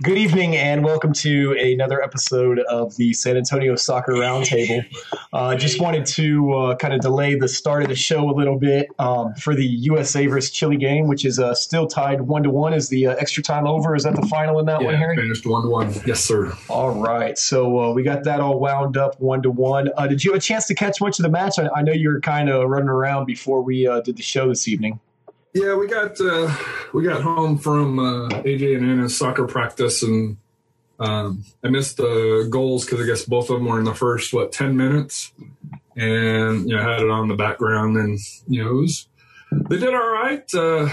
Good evening and welcome to another episode of the San Antonio Soccer Roundtable. I uh, just wanted to uh, kind of delay the start of the show a little bit um, for the USA versus Chile game, which is uh, still tied one to one. Is the uh, extra time over? Is that the final in that yeah, one, Harry? Finished one to one. Yes, sir. All right, so uh, we got that all wound up one to one. Uh, did you have a chance to catch much of the match? I, I know you were kind of running around before we did the show this evening. Yeah, we got uh, we got home from uh, AJ and Anna's soccer practice, and um, I missed the goals because I guess both of them were in the first what ten minutes, and you know had it on the background, and you know was they did all right. Uh,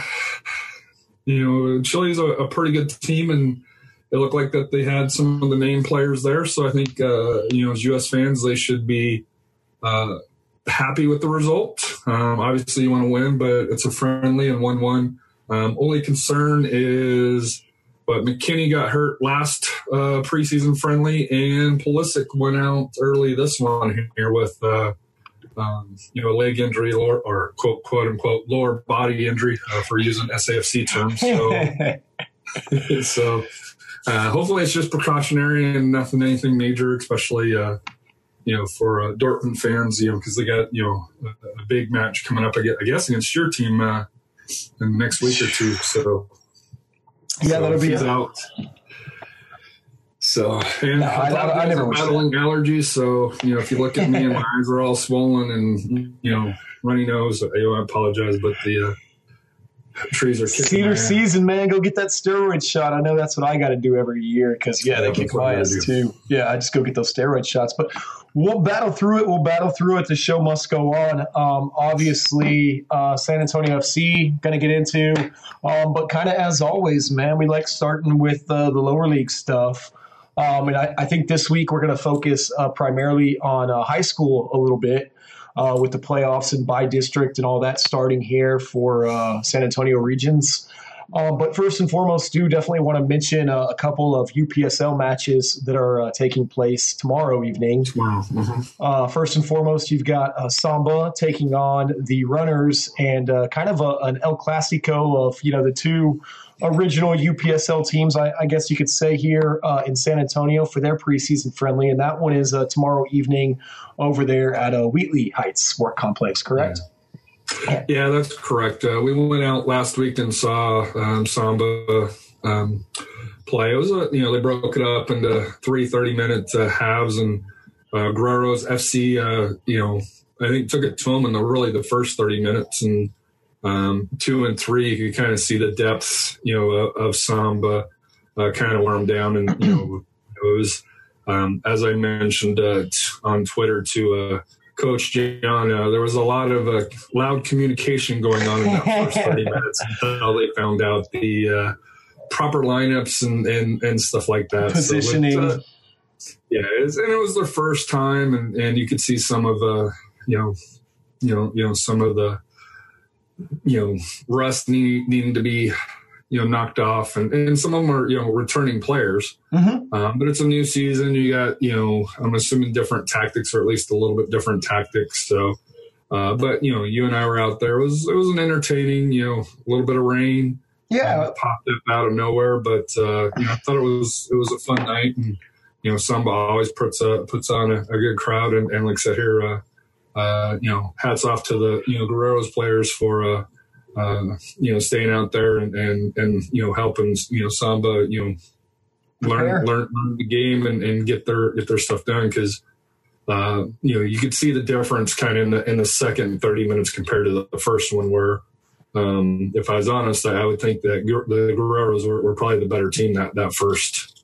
you know, Chile's a, a, pretty good team, and it looked like that they had some of the main players there. So I think uh, you know as U.S. fans, they should be uh, happy with the result. Um, obviously, you want to win, but it's a friendly and one-one. Um, only concern is, but McKennie got hurt last uh, preseason friendly, and Pulisic went out early this one here with, uh, um, you know, a leg injury or, or, quote quote unquote lower body injury uh, for using SAFC terms. So, so uh, hopefully it's just precautionary and nothing anything major, especially uh, you know, for uh, Dortmund fans, you know, because they got you know a, a, big match coming up, I guess, against your team uh, in the next week or two. So yeah, so that'll be out. So and no, I, I, I never battling allergies. So you know, if you look at me and my eyes are all swollen and you know runny nose, I, I apologize, but the uh, trees are cedar season, man. Go get that steroid shot. I know that's what I got to do every year because yeah, they kick my ass too. Yeah, I just go get those steroid shots. But we'll battle through it. We'll battle through it. The show must go on. Um, obviously, uh, San Antonio FC going to get into, um, but kind of as always, man, we like starting with uh, the lower league stuff. Um, and I, I, think this week we're going to focus uh, primarily on uh, high school a little bit. Uh, with the playoffs and by district and all that starting here for uh, San Antonio regions. Um, but first and foremost, do definitely want to mention uh, a couple of UPSL matches that are uh, taking place tomorrow evening. Tomorrow. Mm-hmm. Uh, first and foremost, you've got uh, Samba taking on the Runners, and uh, kind of a, an El Clasico of you know the two original UPSL teams, I, I guess you could say here uh, in San Antonio for their preseason friendly, and that one is tomorrow evening over there at Wheatley Heights Sport Complex. Correct. Yeah. Yeah, that's correct. Uh, we went out last week and saw um, Samba um, play. It was, a, you know, they broke it up into three 30 minute uh, halves, and uh, Guerreros FC, uh, you know, I think took it to them in the really the first 30 minutes, and um, two and three, you could kind of see the depths, you know, of, Samba uh, kind of wear them down, and you know, it was. Um, as I mentioned uh, on Twitter to uh, Coach John, uh, there was a lot of uh, loud communication going on in that first 30 minutes until they found out the uh, proper lineups and, and, and stuff like that. Positioning. So with, yeah, it was, and it was their first time, and, and you could see some of the, you know, you know, you know, some of the, you know, rust need, needing to be you know knocked off, and, and some of them are you know returning players. Mm-hmm. Um, but it's a new season. You got you know I'm assuming different tactics, or at least a little bit different tactics. So, uh, but you know you and I were out there. It was it was an entertaining. You know a little bit of rain. Yeah, um, popped up out of nowhere, but uh, you know I thought it was it was a fun night, and you know Samba always puts a, puts on a, a good crowd, and, and like I said here. Uh, uh, you know, hats off to the you know Guerreros players for uh, uh, you know, staying out there and, and, and, you know, helping, you know, Samba, you know, learn, learn, learn the game and, and get their, get their stuff done. Cause, uh, you know, you could see the difference kind of in the, in the second 30 minutes compared to the first one where, um, if I was honest, I, I would think that the Guerreros were, were, probably the better team that, that first,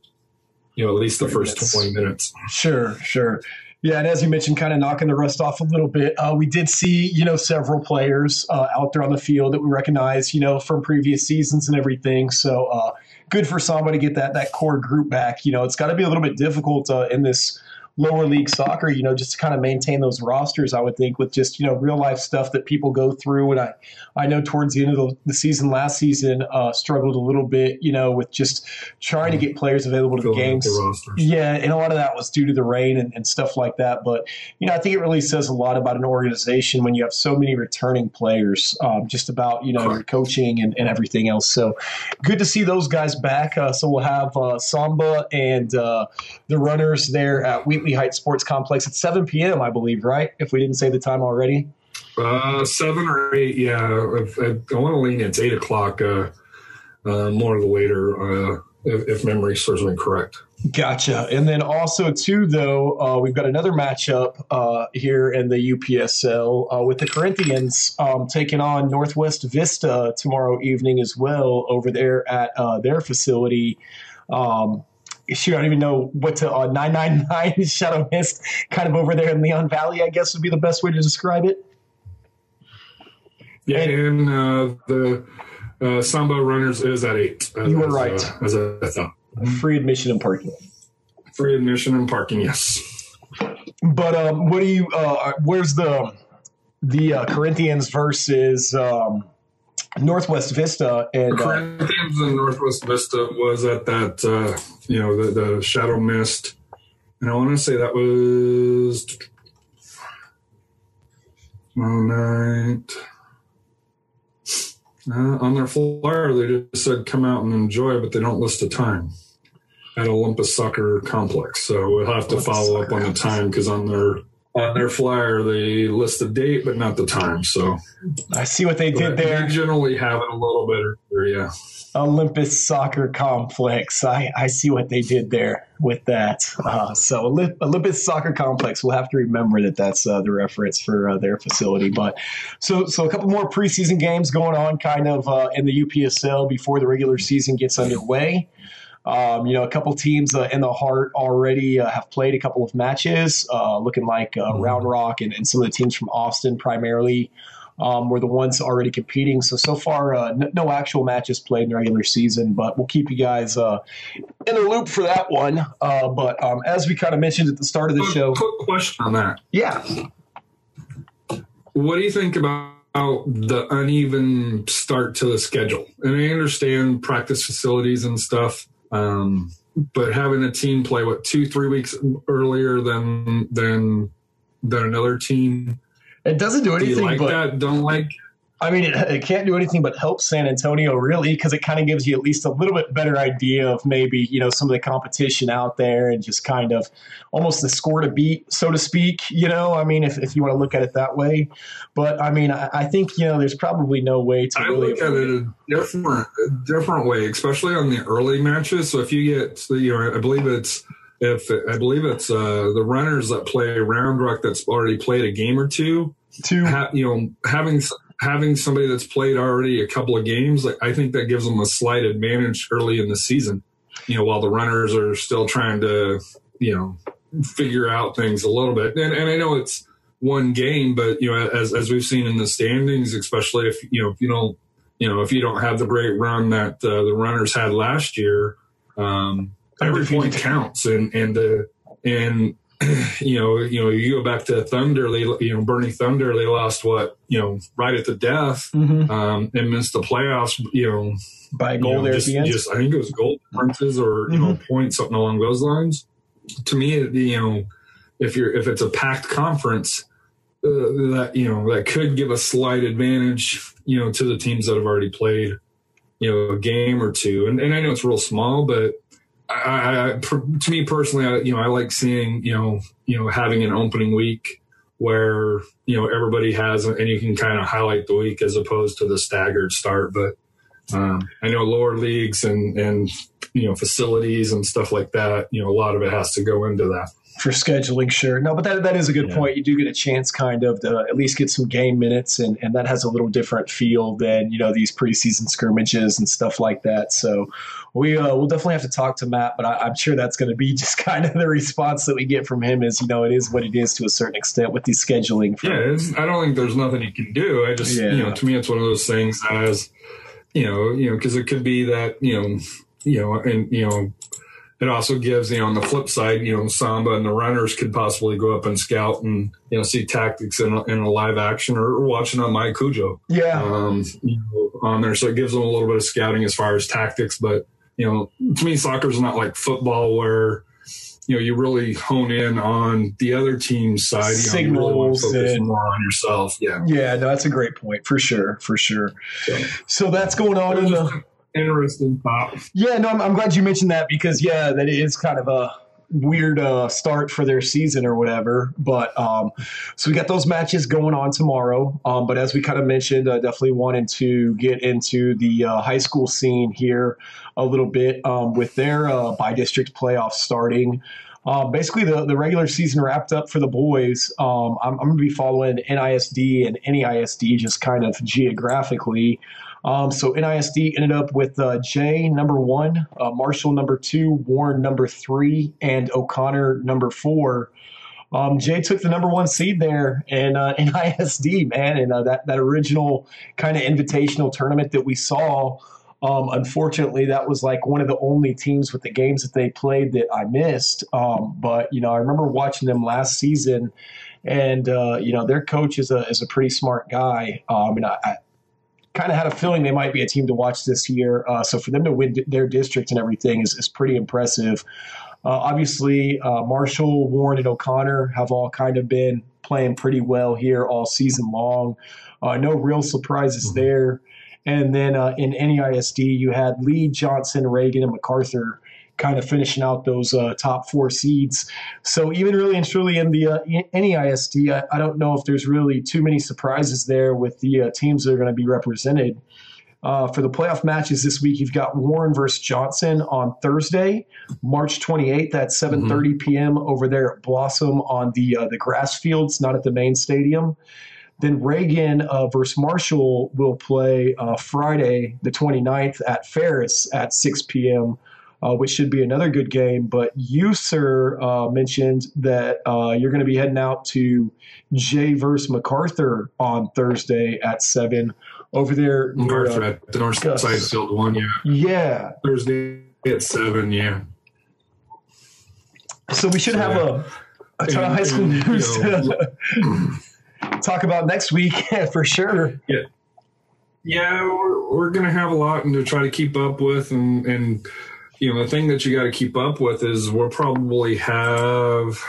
you know, at least the first minutes. 20 minutes. Sure, sure. Yeah, and as you mentioned, kind of knocking the rust off a little bit, uh, we did see you know several players uh, out there on the field that we recognize you know from previous seasons and everything. So uh, good for somebody to get that that core group back. You know, it's got to be a little bit difficult uh, in this lower league soccer, you know, just to kind of maintain those rosters, I would think with just, you know, real life stuff that people go through. And I, I know towards the end of the, the season, last season, uh, struggled a little bit, you know, with just trying to get players available to the games. The yeah. And a lot of that was due to the rain and, and stuff like that. But, you know, I think it really says a lot about an organization when you have so many returning players, um, just about, you know, your coaching and, and everything else. So good to see those guys back. Uh, so we'll have uh, Samba and uh, the runners there at Wheatley Heights Sports Complex at 7 p.m., I believe, right? If we didn't say the time already. Uh, seven or eight, yeah. If, if, I want to lean it's eight o'clock, uh, uh, more of the later, uh, if, if, memory serves me correct. Gotcha. And then also, too, though, uh, we've got another matchup uh, here in the UPSL uh, with the Corinthians um, taking on Northwest Vista tomorrow evening as well over there at their facility. Um, shoot, I don't even know what to uh, 999 Shadow Mist kind of over there in Leon Valley, I guess would be the best way to describe it. Yeah, and, and uh, the uh, Samba Runners is at 8. As, you were right. As, as I thought. Free admission and parking. Free admission and parking, yes. But um, what do you, uh, where's the, the uh, Corinthians versus um, Northwest Vista and uh, Corinthians and Northwest Vista was at that uh, you know the, the Shadow Mist, and I want to say that was tomorrow night. Uh, on their flyer, they just said come out and enjoy, but they don't list a time at Olympus Soccer Complex. So we'll have to Olympus follow up on the time because on their on their flyer they list the date but not the time. So I see what they did there. They generally have it a little bit earlier, yeah. Olympus Soccer Complex. I, I see what they did there with that. Uh, so Olympus Soccer Complex. We'll have to remember that that's uh, the reference for uh, their facility. But so so a couple more preseason games going on, kind of uh, in the UPSL before the regular season gets underway. Um, you know, a couple teams uh, in the heart already uh, have played a couple of matches, uh, looking like uh, mm-hmm. Round Rock and, and, some of the teams from Austin primarily um, were the ones already competing. So, so far, uh, no, no, actual matches played in the regular season, but we'll keep you guys uh, in the loop for that one. but um, as we kind of mentioned at the start of the quick, show. Quick question on that. Yeah. What do you think about the uneven start to the schedule. And I understand practice facilities and stuff, um, but having a team play what two, three weeks earlier than than than another team, it doesn't do anything. Do like but, that? Don't like I mean, it, it, can't do anything but help San Antonio, really, because it kind of gives you at least a little bit better idea of maybe you know some of the competition out there and just kind of almost the score to beat, so to speak. You know, I mean, if, if you want to look at it that way, but I mean, I, I think you know there's probably no way to. I really look at it a different different way, especially on the early matches. So if you get, you know, I believe it's if I believe it's uh, the runners that play Round Rock that's already played a game or two. To ha, you know, having having somebody that's played already a couple of games, I think that gives them a slight advantage early in the season. You know, while the runners are still trying to, you know, figure out things a little bit. And, and I know it's one game, but you know, as as we've seen in the standings, especially if you know if you don't, you know, if you don't have the great run that uh, the runners had last year, um, every point counts. And and uh, and you know, you know, you go back to Thunder, they, you know, Boerne Thunder, they lost what, you know, right at the death, mm-hmm. um, and missed the playoffs, you know, by goal you know, there just, at the end. Just, I think it was goal differences or, you mm-hmm. know, points, something along those lines. To me, you know, if you're, if it's a packed conference, uh, that, you know, that could give a slight advantage, you know, to the teams that have already played, you know, a game or two. And, and I know it's real small, but, I, I, to me personally, I, you know, I like seeing, you know, you know, having an opening week where you know everybody has, and you can kind of highlight the week as opposed to the staggered start. But um, I know lower leagues and and you know facilities and stuff like that. You know, a lot of it has to go into that for scheduling, sure. No, but that, that is a good yeah. point. You do get a chance kind of to at least get some game minutes, and, and that has a little different feel than, you know, these preseason scrimmages and stuff like that. So we, uh, we'll definitely have to talk to Matt, but I, am sure that's going to be just kind of the response that we get from him is, you know, it is what it is to a certain extent with the scheduling. For, yeah, I don't think there's nothing he can do. I just, yeah. you know, to me, it's one of those things as, you know, you know, because it could be that, you know, you know, and, you know, it also gives, you know, on the flip side, you know, Samba and the runners could possibly go up and scout and, you know, see tactics in a, in a live action or, or watching on Mycujoo. Yeah. Um, you know, on there. So it gives them a little bit of scouting as far as tactics. But, you know, to me, soccer is not like football where, you know, you really hone in on the other team's side. You Signals know, you really and, more on yourself. Yeah. Yeah, no, that's a great point for sure, for sure. So, so that's going on in the interesting thought. Yeah, no, I'm, I'm, glad you mentioned that because yeah, that is kind of a weird uh, start for their season or whatever. But um, so we got those matches going on tomorrow. Um, but as we kind of mentioned, uh, definitely wanted to get into the uh, high school scene here a little bit um, with their uh, by district playoffs starting. Um, basically, the, the regular season wrapped up for the boys. Um, I'm, I'm going to be following NISD and NEISD just kind of geographically. Um, so NISD ended up with uh, Jay number one, uh, Marshall number two, Warren number three, and O'Connor number four. Um, Jay took the number one seed there in uh, NISD, man, and uh, that that original kind of invitational tournament that we saw. Um, unfortunately, that was like one of the only teams with the games that they played that I missed. Um, but you know, I remember watching them last season, and uh, you know, their coach is a is a pretty smart guy. Um, and I, kind of had a feeling they might be a team to watch this year. Uh, so for them to win their district and everything is, is pretty impressive. Uh, obviously, uh, Marshall, Warren, and O'Connor have all kind of been playing pretty well here all season long. Uh, no real surprises mm-hmm. there. And then uh, in NEISD, you had Lee, Johnson, Reagan, and MacArthur kind of finishing out those uh, top four seeds. So even really and truly in the uh, NEISD, I, I, don't know if there's really too many surprises there with the uh, teams that are going to be represented. Uh, for the playoff matches this week, you've got Warren versus Johnson on Thursday, March 28th at 7:30 mm-hmm. p.m. over there at Blossom on the uh, the grass fields, not at the main stadium. Then Reagan uh, versus Marshall will play uh, Friday, the 29th at Farris at 6 p.m uh, which should be another good game. But you, sir, uh, mentioned that uh, you're going to be heading out to Jay versus MacArthur on Thursday at seven over there. MacArthur at the north Gus. side field one, yeah. Yeah. Thursday at seven, yeah. So we should so, have a, a ton of high school and, news you know, to talk about next week for sure. Yeah. Yeah, we're, we're going to have a lot and to try to keep up with and, and you know the thing that you got to keep up with is we'll probably have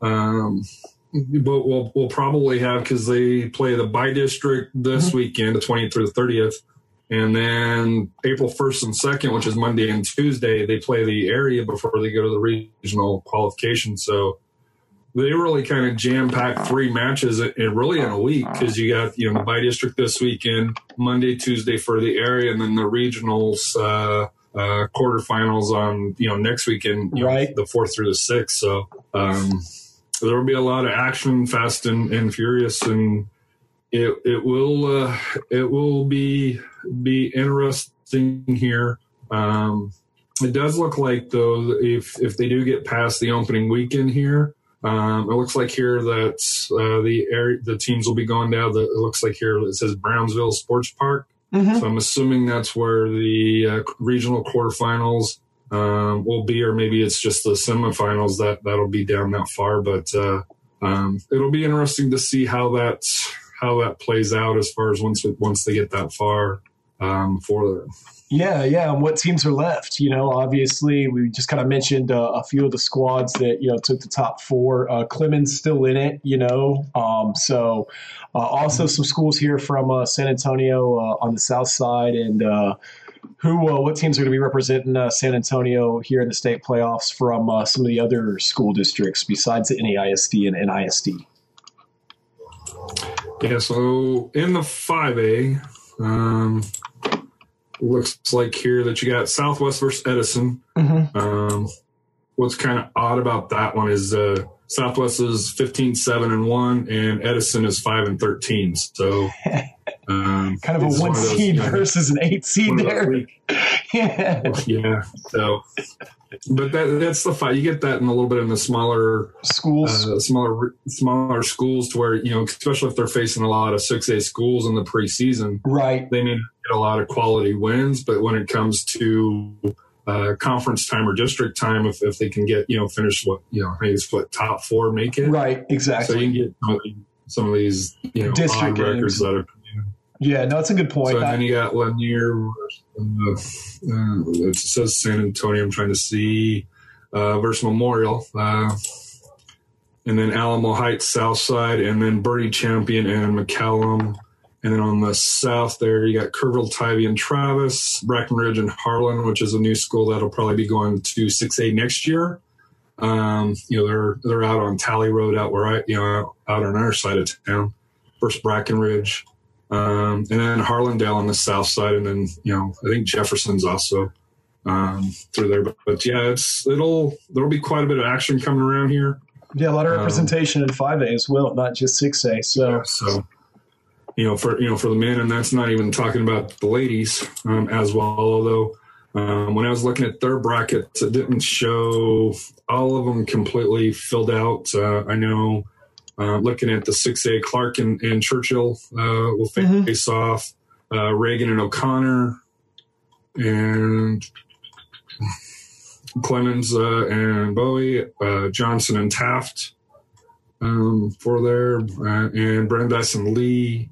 um but we'll, we'll probably have because they play the by district this mm-hmm. weekend the 20th through the 30th and then april 1st and 2nd which is monday and tuesday they play the area before they go to the regional qualification so they really kind of jam pack three matches in, really in a week because you got you know the by district this weekend monday tuesday for the area and then the regionals uh uh, quarterfinals on you know next weekend, right? Know, the fourth through the sixth. So um, there will be a lot of action, fast and, and furious, and it it will uh, it will be be interesting here. Um, it does look like though if if they do get past the opening weekend here. Um, it looks like here that uh, the area, the teams will be going down. The, it looks like here it says Brownsville Sports Park. Mm-hmm. So I'm assuming that's where the uh, regional quarterfinals um, will be, or maybe it's just the semifinals that that'll be down that far. But uh, um, it'll be interesting to see how that how that plays out as far as once once they get that far um, for the yeah, yeah. And what teams are left? You know, obviously, we just kind of mentioned uh, a few of the squads that you know took the top four. Uh, Clemens still in it, you know. Um, so, uh, also some schools here from uh, San Antonio uh, on the south side, and uh, who, uh, what teams are going to be representing San Antonio here in the state playoffs from some of the other school districts besides the NEISD and NISD. Yeah. So in the five A. Um, looks like here that you got Southwest versus Edison. Mm-hmm. Um, what's kind of odd about that one is uh, Southwest is 15, 7 and 1, and Edison is 5 and 13. So um, kind of a one, of those, seed versus an eight seed there. yeah. Yeah. So, but that that's the fight. You get that in a little bit in the smaller schools, uh, smaller smaller schools, to where you know, especially if they're facing a lot of six A schools in the preseason, right? They need get a lot of quality wins. But when it comes to uh, conference time or district time if, if they can get you know finish what you know I think it's what top four make it right exactly. So you can get some of, these, some of these you know District records that are. Yeah, no, it's a good point. So I- then you got Lanier. Uh, uh, it says San Antonio. I'm trying to see uh, versus Memorial, uh, and then Alamo Heights Southside, and then Boerne Champion and McCollum. And then on the south there, you got Kerrville, Tivy, and Travis, Brackenridge, and Harlan, which is a new school that'll probably be going to 6A next year. Um, you know, they're they're out on Tally Road, out where I, you know, out on our side of town. First Brackenridge, um, and then Harlandale on the south side, and then you know, I think Jefferson's also um, through there. But, but yeah, it's it'll there'll be quite a bit of action coming around here. yeah, a lot of um, representation in five A as well, not just six A. So So, you know, for you know, for the men, and that's not even talking about the ladies um, as well. Although, um, when I was looking at their brackets, it didn't show all of them completely filled out. Uh, I know, uh, looking at the six A, Clark and, and Churchill uh, will Mhm. face off. Uh, Reagan and O'Connor, and Clemens uh, and Bowie, uh, Johnson and Taft um, for there, uh, and Brandeis and Lee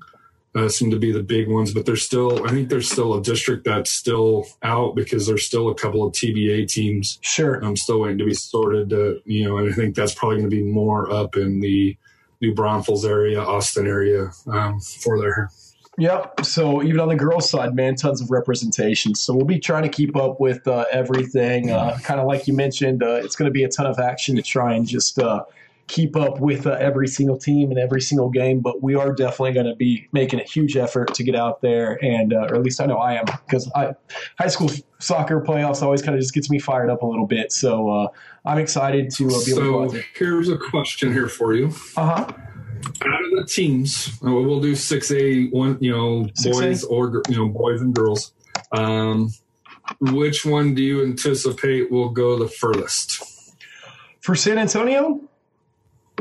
uh, seem to be the big ones. But there's still, I think there's still a district that's still out because there's still a couple of TBA teams sure, I'm still waiting to be sorted. Uh, you know, and I think that's probably going to be more up in the New Braunfels area, Austin area um, for there. Yep. So even on the girls' side, man, tons of representation. So we'll be trying to keep up with uh, everything. Uh, kind of like you mentioned, uh, it's going to be a ton of action to try and just uh, keep up with uh, every single team and every single game. But we are definitely going to be making a huge effort to get out there, and uh, or at least I know I am because I high school soccer playoffs always kind of just gets me fired up a little bit. So uh, I'm excited to uh, be able So out there. here's a question here for you. Uh huh. Out of the teams, we'll do six A one, you know, 6A? boys or you know, boys and girls. Um, which one do you anticipate will go the furthest? For San Antonio,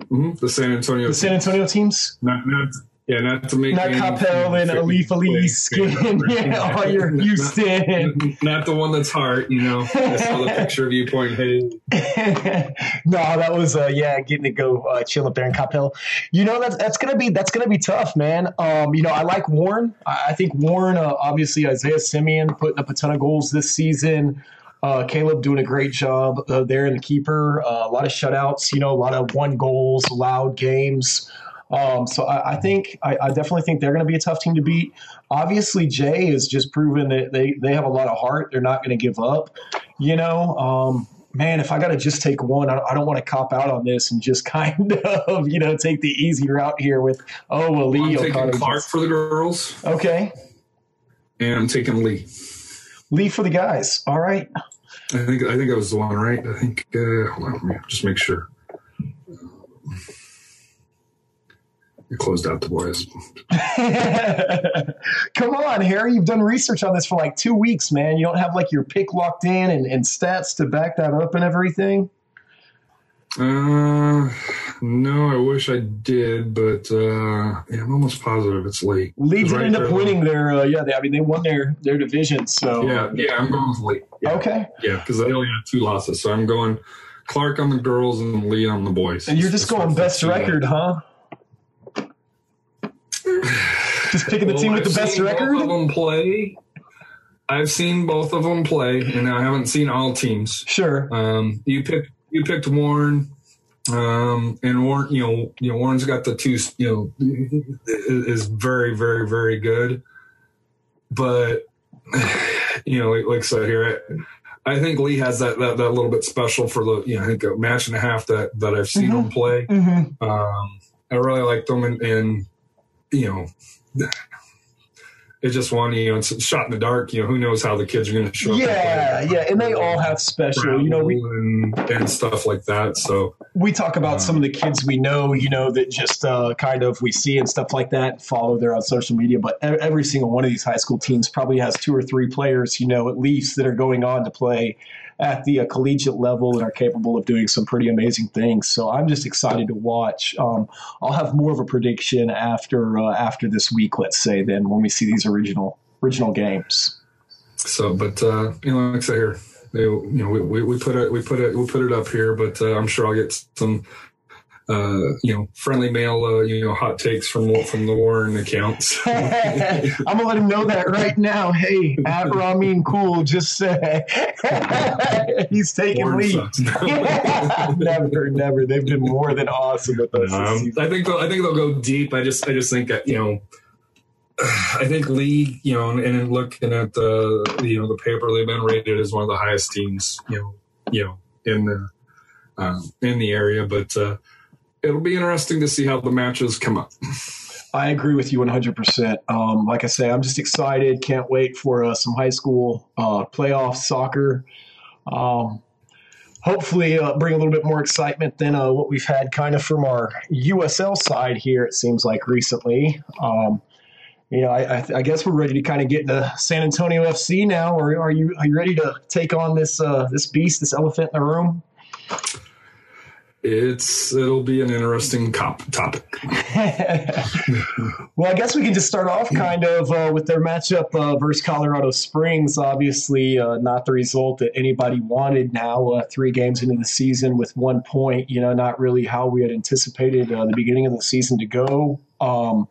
hmm The San Antonio. the San Antonio teams. not, not, yeah, not to make Not Capel and Alif Ali skin, yeah, all your Not- Houston. Not the one that's hard, you know. I saw the picture of you pointing, hey, no, that was uh, yeah, getting to go uh, chill up there in Capel. You know that's that's gonna be that's gonna be tough, man. Um, you know I like Warren. I, I think Warren, uh, obviously Isaiah Simeon putting up a ton of goals this season. Uh, Caleb doing a great job uh, there in the keeper. Uh, a lot of shutouts, you know, a lot of one goals, loud games. Um, so I, I think I, I definitely think they're going to be a tough team to beat. Obviously, Jay has just proven that they they have a lot of heart. They're not going to give up. You know, um, man, if I got to just take one, I, I don't want to cop out on this and just kind of you know take the easy route here with oh well, I'm Lee taking O'Connor. Clark for the girls, Okay, and I'm taking Lee. Lee for the guys. All right. I think I think that was the one, right? I think. Uh, hold on, let me just make sure. You closed out the boys. Come on, Harry. You've done research on this for like two weeks, man. You don't have like your pick locked in and, and stats to back that up and everything. Uh, no, I wish I did, but uh, yeah, I'm almost positive it's. Lee did right end up winning their, uh, yeah, they, I mean, they won their their division. So, Yeah, yeah, I'm going with Lee. Yeah, okay. yeah, because they only had two losses, so I'm going Clark on the girls and Lee on the boys. And you're just That's going best think. record, huh? Just picking the Well, team with the I've best seen record? Both of them play. I've seen both of them play, and I haven't seen all teams. Sure. Um, you picked you picked Warren, um, and Warren. You know, you know Warren's got the two. You know, is very very very good, but you know, like, I said here, I, I think Lee has that, that that little bit special for the you know I think a match and a half that that I've seen Mhm. him play. Mm-hmm. Um, I really liked him, and, and you know, it just one. You know, it's shot in the dark. You know, who knows how the kids are going to show up? Yeah, yeah. And they all have special, you know, we, and, and stuff like that. So we talk about Um, some of the kids we know, you know, that just uh, kind of we see and stuff like that, follow there on social media. But every single one of these high school teams probably has two or three players, you know, at least that are going on to play at the uh, collegiate level and are capable of doing some pretty amazing things. So I'm just excited to watch. Um, I'll have more of a prediction after uh, after this week, let's say, than when we see these original original games. so, but uh, you know, like I say here, they, you know, we, we, we, put it, we put it, we put it up here, but uh, I'm sure I'll get some, uh, you know, friendly mail, uh, you know, hot takes from from the Warren accounts. I'm gonna let him know that right now. Hey, at Ramin Cool, just say he's taking Warren lead. never, never. They've been more than awesome with us. Um, I think they'll, I think they'll go deep. I just, I just think that you know I think league, you know, and, and looking at the you know the paper, they've been rated as one of the highest teams, you know, you know, in the um, in the area. But uh, it'll be interesting to see how the matches come up. I agree with you 100%. Um, like I say, I'm just excited. Can't wait for uh, some high school uh, playoff soccer. Um, hopefully, uh, bring a little bit more excitement than uh, what we've had kind of from our USL side here, it seems like recently. Um, you know, I, I, guess we're ready to kind of get into San Antonio FC now. Or are you are you ready to take on this uh, this beast, this elephant in the room? It's it'll be an interesting cop, topic. well, I guess we can just start off kind of uh, with their matchup uh, versus Colorado Springs. Obviously, uh, not the result that anybody wanted. Now, uh, three games into the season with one point, you know, not really how we had anticipated uh, the beginning of the season to go. Um,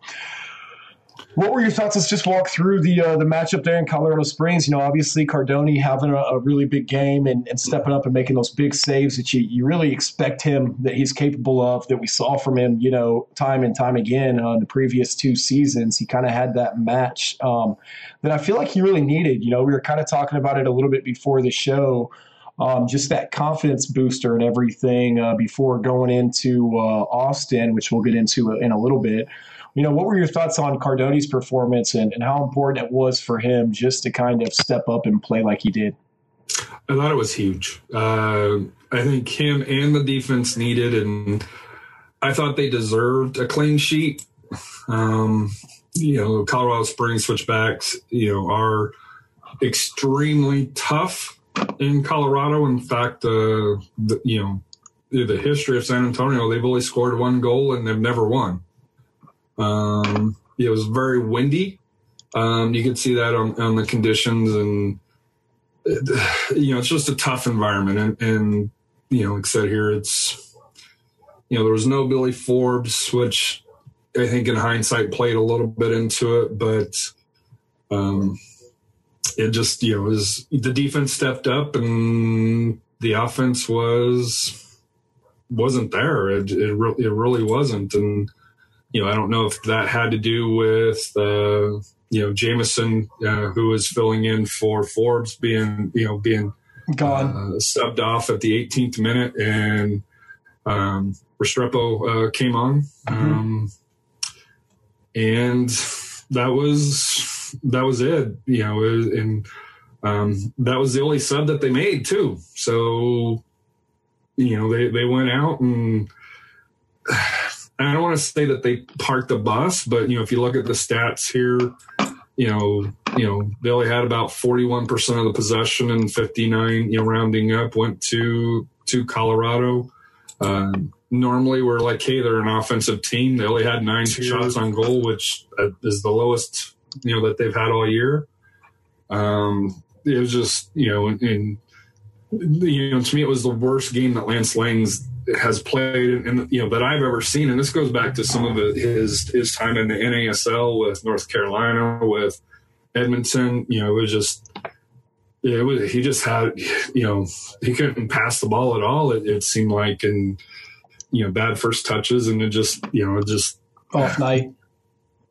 what were your thoughts? Let's just walk through the uh, the matchup there in Colorado Springs. You know, obviously Cardone having a, a really big game and, and, stepping up and making those big saves that you, you really expect him that he's capable of. That we saw from him, you know, time and time again uh, the previous two seasons. He kind of had that match um, that I feel like he really needed. You know, we were kind of talking about it a little bit before the show. Um, just that confidence booster and everything uh, before going into uh, Austin, which we'll get into in a little bit you know, what were your thoughts on Cardone's performance and, and how important it was for him just to kind of step up and play like he did? I thought it was huge. Uh, I think him and the defense needed, and I thought they deserved a clean sheet. Um, you know, Colorado Springs switchbacks, you know, are extremely tough in Colorado. In fact, uh, the, you know, the history of San Antonio, they've only scored one goal and they've never won. Um, it was very windy. Um, you could see that on, on the conditions, and you know, it's just a tough environment. And, and you know, like I said here, it's you know, there was no Billy Forbes, which I think in hindsight played a little bit into it, but um, it just you know was the defense stepped up and the offense was wasn't there. It it, re- it really wasn't, and you know, I don't know if that had to do with, uh, you know, Jameson, uh, who was filling in for Forbes being, you know, being gone, uh, subbed off at the 18th minute and, um, Restrepo, uh, came on. Mm-hmm. Um, and that was, that was it, you know, and, um, that was the only sub that they made too. So, you know, they, they went out and, I don't want to say that they parked the bus, but you know, if you look at the stats here, you know, you know, they only had about 41% of the possession and 59, you know, rounding up went to to Colorado. Uh, normally we're like, hey, they're an offensive team. They only had nine shots on goal, which uh, is the lowest, you know, that they've had all year. Um, it was just, you know, and you know, to me, it was the worst game that Lance Laing's has played and you know that I've ever seen, and this goes back to some of his his time in the NASL with North Carolina, with Edmonton. You know, it was just it was he just had you know he couldn't pass the ball at all. It, it seemed like and you know bad first touches, and it just you know it just off night.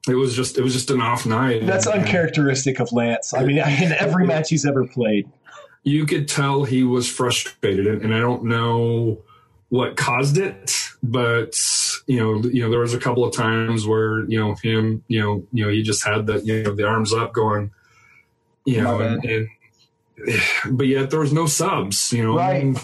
It was just it was just an off night. That's uncharacteristic of Lance. I mean, in every match he's ever played, you could tell he was frustrated, and, and I don't know what caused it, but you know, you know, there was a couple of times where you know him, you know, you know, he just had the you know the arms up, going, you know, and, and, but yet there was no subs, you know. Right.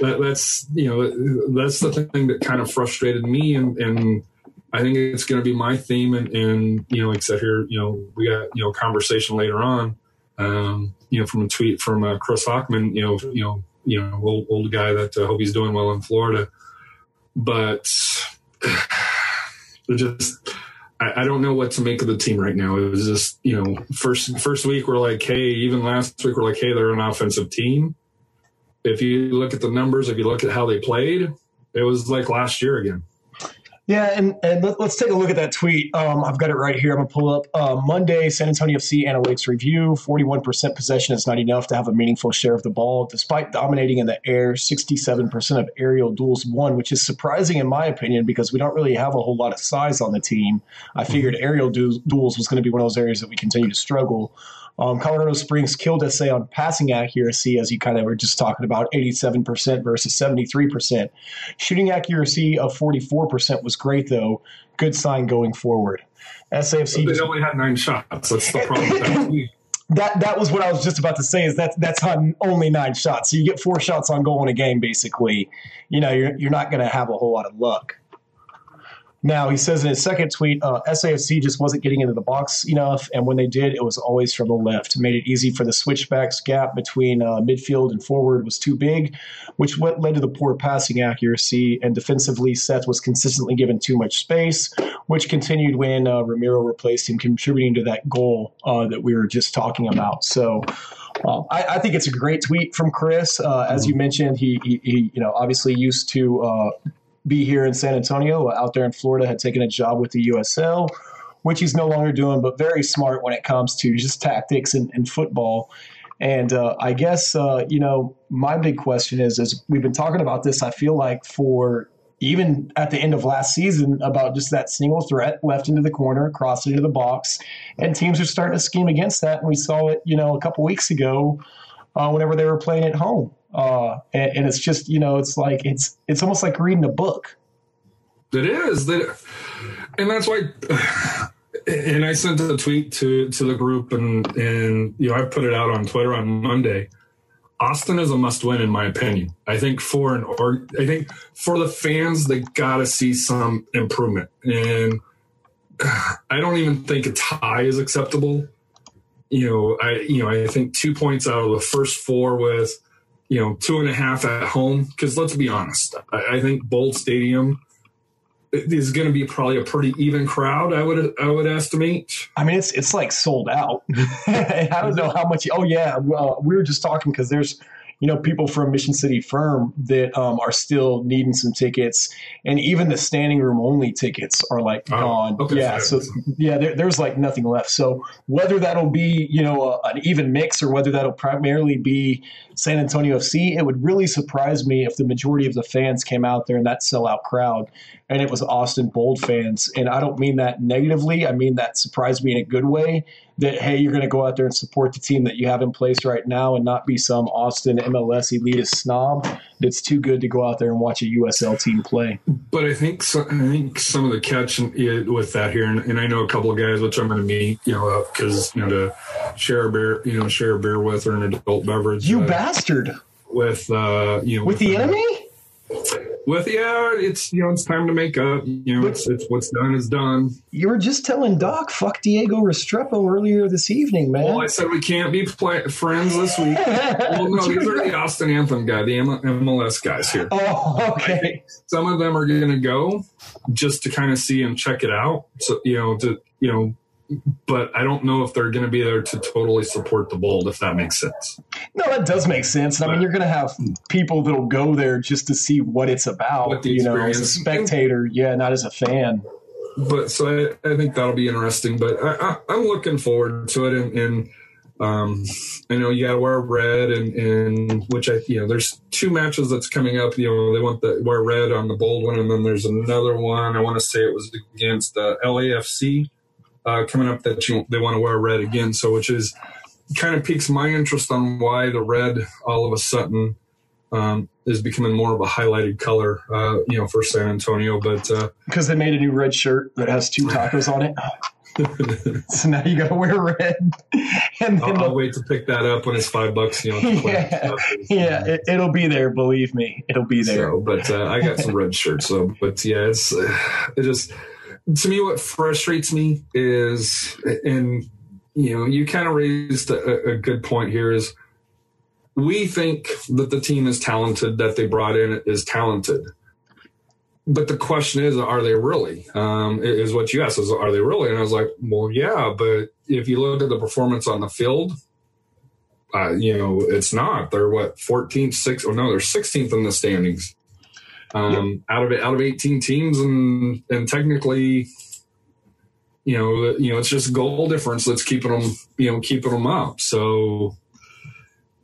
That, that's you know that's the thing that kind of frustrated me, and and I think it's going to be my theme, and and you know, like I said here, you know, we got you know conversation later on, um, you know, from a tweet from uh, Chris Hockman, you know, you know you know, old, old guy that I uh, hope he's doing well in Florida. But just, I, I, don't know what to make of the team right now. It was just, you know, first first week we're like, hey, even last week we're like, hey, they're an offensive team. if you look at the numbers, if you look at how they played, it was like last year again. Yeah, and, and let, us take a look at that tweet. Um, I've got it right here. I'm going to pull up uh, Monday, San Antonio FC Analytics Review. 41% possession is not enough to have a meaningful share of the ball. Despite dominating in the air, 67% of aerial duels won, which is surprising in my opinion because we don't really have a whole lot of size on the team. I figured aerial du- duels was going to be one of those areas that we continue to struggle. Um, Colorado Springs killed SA on passing accuracy, as you kind of were just talking about, 87% versus 73%. Shooting accuracy of 44% was great, though. Good sign going forward. SAFC. But they only had nine shots. That's the problem. that that was what I was just about to say. Is that that's on only nine shots. So you get four shots on goal in a game, basically. You know, you're you're not going to have a whole lot of luck. Now, he says in his second tweet, uh, SAFC just wasn't getting into the box enough, and when they did, it was always from the left. Made it easy for the switchbacks. Gap between uh, midfield and forward was too big, which led to the poor passing accuracy. And defensively, Seth was consistently given too much space, which continued when uh, Ramiro replaced him, contributing to that goal uh, that we were just talking about. So. Uh, I, I, think it's a great tweet from Chris. Uh, as you mentioned, he, he, he, you know, obviously used to uh, be here in San Antonio. Out there in Florida, had taken a job with the USL, which he's no longer doing, but very smart when it comes to just tactics and, and football. And uh, I guess uh, you know my big question is, as we've been talking about this, I feel like for even at the end of last season about just that single threat left into the corner, crossed into the box, and teams are starting to scheme against that. And we saw it, you know, a couple weeks ago uh, whenever they were playing at home. Uh, and, and, it's just you know it's like it's it's almost like reading a book. It is that, and that's why. And I sent a tweet to to the group, and and you know I put it out on Twitter on Monday. Austin is a must win in my opinion. I think for an or I think for the fans they got to see some improvement, and I don't even think a tie is acceptable. You know, I you know I think two points out of the first four with you know, two and a half at home. Because let's be honest, I, I think Bold Stadium is going to be probably a pretty even crowd. I would I would estimate. I mean, it's it's like sold out. I don't know how much. Oh yeah, well, we were just talking because there's you know people from Mission City Firm that um, are still needing some tickets, and even the standing room only tickets are like oh, gone. Okay, yeah, so yeah, there, there's like nothing left. So whether that'll be you know a, an even mix or whether that'll primarily be San Antonio FC, it would really surprise me if the majority of the fans came out there in that sellout crowd and it was Austin Bold fans. And I don't mean that negatively. I mean that surprised me in a good way that, hey, you're going to go out there and support the team that you have in place right now and not be some Austin MLS elitist snob that's too good to go out there and watch a USL team play. But I think so, I think some of the catch with that here, and, and I know a couple of guys, which I'm going to meet, you know, because, you know, to share a beer, you know, share a beer with or an adult beverage. You uh, bastard. With, uh, you know, with, with the enemy? With yeah, it's you know it's time to make up. You know, it's it's what's done is done. You were just telling Doc, fuck Diego Restrepo earlier this evening, man. Well, I said we can't be play- friends this week. well, no, these are the Austin Anthem guy, the MLS guys here. Oh, okay. Some of them are going to go just to kind of see and check it out. So you know, to you know, but I don't know if they're going to be there to totally support the bold, if that makes sense. No, that does make sense. I mean, you're going to have people that'll go there just to see what it's about, what you know, as a spectator, yeah, not as a fan. But so I, I think that'll be interesting. But I, am looking forward to it, and, and um, I know you got to wear red, and, and which I, you know, there's two matches that's coming up. You know, they want the wear red on the bold one, and then there's another one. I want to say it was against the LAFC uh, coming up that you, they want to wear red again. So, which is kind of piques my interest on why the red all of a sudden um, is becoming more of a highlighted color, uh, you know, for San Antonio. But uh, because they made a new red shirt that has two tacos on it. so now you got to wear red. And I'll, I'll, wait to pick that up when it's five bucks. You know, yeah, yeah it, will be there. Believe me, it'll be there. So, but uh, I got some red shirts. So, but yeah, it's it just to me, what frustrates me is, and you know, you kind of raised a, a, good point here is we think that the team is talented, that they brought in is talented. But the question is, are they really? Um, is what you asked, is are they really? And I was like, well, yeah, but if you look at the performance on the field, uh, you know, it's not. They're what 14th, six. Oh no, they're 16th in the standings. Um, out of out of 18 teams, and and technically, you know, you know, it's just goal difference that's keeping them, you know, keeping them up. So,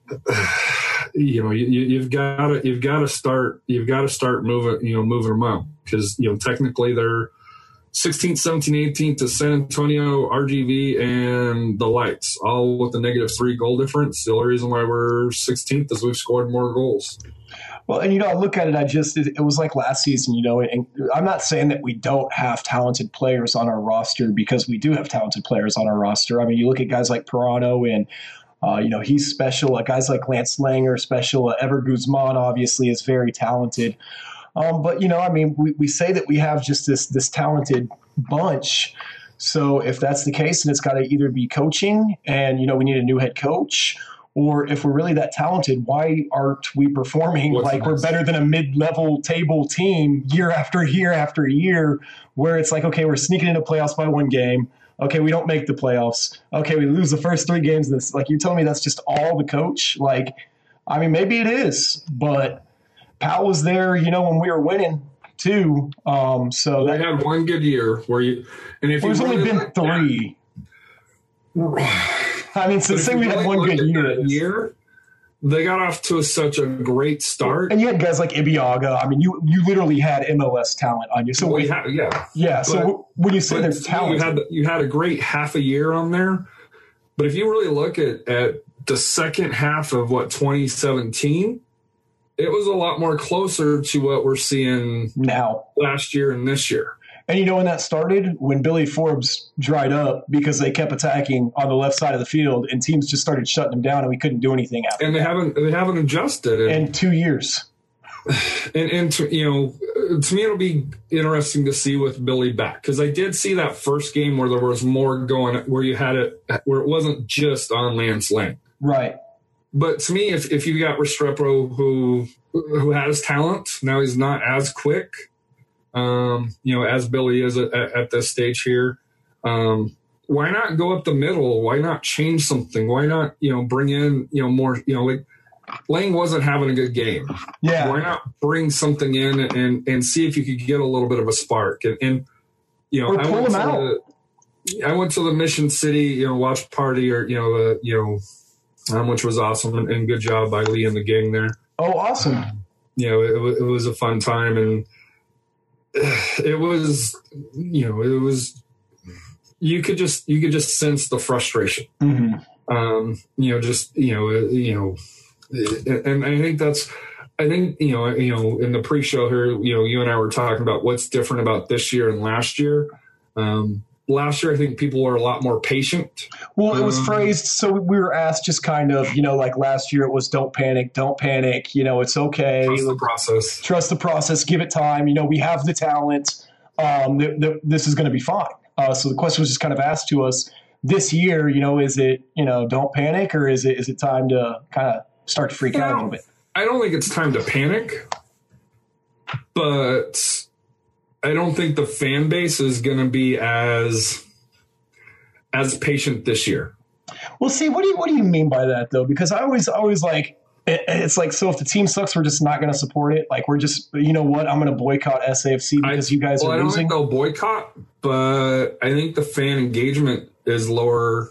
you know, you, you've got to you've got to start you've got to start moving, you know, moving them up because you know technically they're 16th, 17th, 18th to San Antonio, RGV, and the Lights, all with a negative three goal difference. The only reason why we're 16th is we've scored more goals. Well, and you know, I look at it, I just, it, was like last season, you know, and I'm not saying that we don't have talented players on our roster because we do have talented players on our roster. I mean, you look at guys like Parano and, uh, you know, he's special. Uh, guys like Lance Laing, special. Uh, Ever Guzman, obviously, is very talented. Um, but you know, I mean, we, we say that we have just this this talented bunch. So if that's the case, then it's got to either be coaching, and you know, we need a new head coach, or if we're really that talented, why aren't we performing What's like nice? we're better than a mid-level table team year after year after year? Where it's like, okay, we're sneaking into playoffs by one game. Okay, we don't make the playoffs. Okay, we lose the first three games. This, like, you're telling me that's just all the coach? Like, I mean, maybe it is, but Pat was there, you know, when we were winning too. Um, so they had one good year where you, and if there's only been three. I mean, so say we had one good year. year, they got off to a, such a great start, and you had guys like Ibiaga. I mean, you you literally had MLS talent on you. So we had, yeah, yeah. But, so when you say there's talent, you had you had a great half a year on there. But if you really look at at the second half of what 2017 it was a lot more closer to what we're seeing now last year and this year. And you know when that started? When Billy Forbes dried up because they kept attacking on the left side of the field, and teams just started shutting them down, and we couldn't do anything after. And they that. haven't they haven't adjusted in two years. And and to, you know, to me it'll be interesting to see with Billy back because I did see that first game where there was more going, where you had it where it wasn't just on Lance Laing. Right but to me, if, if you got Restrepo who who has talent, now he's not as quick, um, you know, as Billy is at, at this stage here. Um, why not go up the middle? Why not change something? Why not, you know, bring in, you know, more, you know, like Laing wasn't having a good game. Yeah. Why not bring something in and and see if you could get a little bit of a spark? And, and you know, I went, to the, I went to the Mission City, you know, watch party or you know the you know um, which was awesome and, and, good job by Lee and the gang there. Oh, awesome! You know, it, it was a fun time, and it was, you know, it was. You could just you could just sense the frustration. Mm-hmm. Um, you know, just you know, uh, you know, and I think that's. I think you know, you know, in the pre-show here, you know, you and I were talking about what's different about this year and last year. Um, last year, I think people were a lot more patient. Well, it was um, phrased so we were asked just kind of, you know, like last year it was don't panic, don't panic, you know, it's okay. Trust the process. Trust the process, give it time. You know, we have the talent. Um, th- th- this is going to be fine. Uh, so the question was just kind of asked to us this year, you know, is it, you know, don't panic or is it is it time to kind of start to freak out a little bit? I don't think it's time to panic, but I don't think the fan base is going to be as as patient this year. Well, see, what do you what do you mean by that though? Because I always always like it, it's like so if the team sucks, we're just not going to support it. Like we're just you know what I'm going to boycott SAFC because I, you guys well, are I don't losing. think they'll boycott, but I think the fan engagement is lower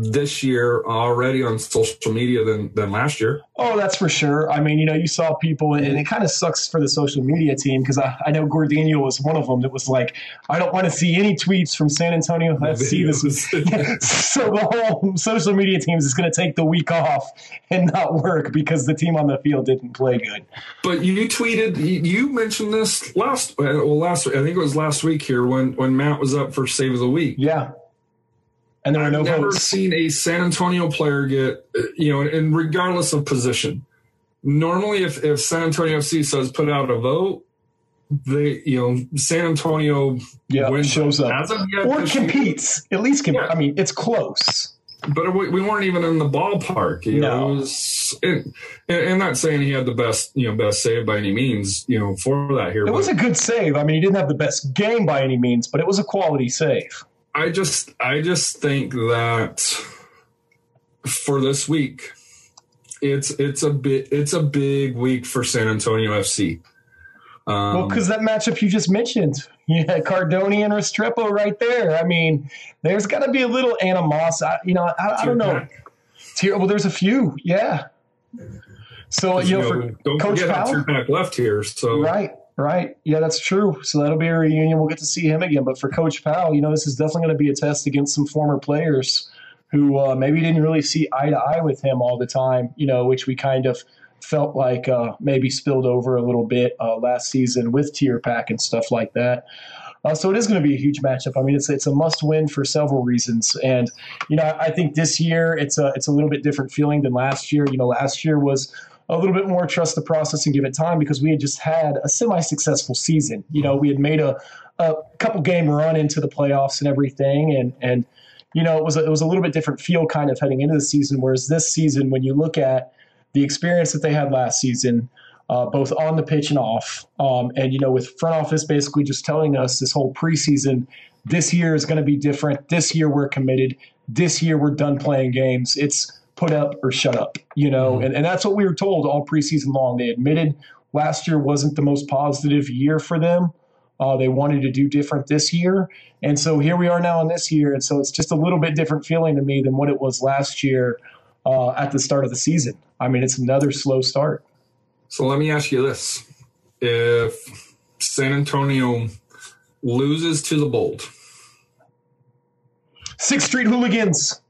this year already on social media than than last year. Oh, that's for sure. I mean, you know, you saw people, and it kind of sucks for the social media team because I, I know Gordino was one of them that was like, I don't want to see any tweets from San Antonio FC this week. so the whole social media team is going to take the week off and not work because the team on the field didn't play good. But you tweeted, you mentioned this last, uh, well, last, I think it was last week here when when Matt was up for Save of the Week. Yeah and there I've were no never votes. seen a San Antonio player get, uh, you know, and regardless of position. Normally, if, if San Antonio FC says put out a vote, they, you know, San Antonio yeah, wins shows up yet, or competes. Year. At least, comp- yeah. I mean, it's close. But we, we weren't even in the ballpark. You no. know, was, and, and, not saying he had the best, you know, best save by any means, you know, for that here. It was a good save. I mean, he didn't have the best game by any means, but it was a quality save. I just I just think that for this week, it's it's a bit it's a big week for San Antonio FC. Um, well, because that matchup you just mentioned, you had Cardone and Restrepo right there. I mean, there's got to be a little animosity. You know, I, I don't know. Tier, well, there's a few, yeah. So you know, for don't Coach forget Powell, left here. So right, right, yeah, that's true. So that'll be a reunion. We'll get to see him again. But for Coach Powell, you know, this is definitely going to be a test against some former players who uh, maybe didn't really see eye to eye with him all the time. You know, which we kind of felt like uh, maybe spilled over a little bit uh, last season with tier pack and stuff like that. Uh, so it is going to be a huge matchup. I mean, it's it's a must win for several reasons, and you know I think this year it's a it's a little bit different feeling than last year. You know, last year was a little bit more trust the process and give it time because we had just had a semi-successful season. You know, we had made a, a couple game run into the playoffs and everything, and and you know it was a, it was a little bit different feel kind of heading into the season. Whereas this season, when you look at the experience that they had last season, uh, both on the pitch and off, um, and you know with front office basically just telling us this whole preseason, this year is going to be different. This year we're committed. This year we're done playing games. It's put up or shut up, you know, mm-hmm. and, and that's what we were told all preseason long. They admitted last year wasn't the most positive year for them. Uh, they wanted to do different this year. And so here we are now in this year. And so it's just a little bit different feeling to me than what it was last year uh, at the start of the season. I mean, it's another slow start. So let me ask you this. If San Antonio loses to the Bold, Sixth Street Hooligans.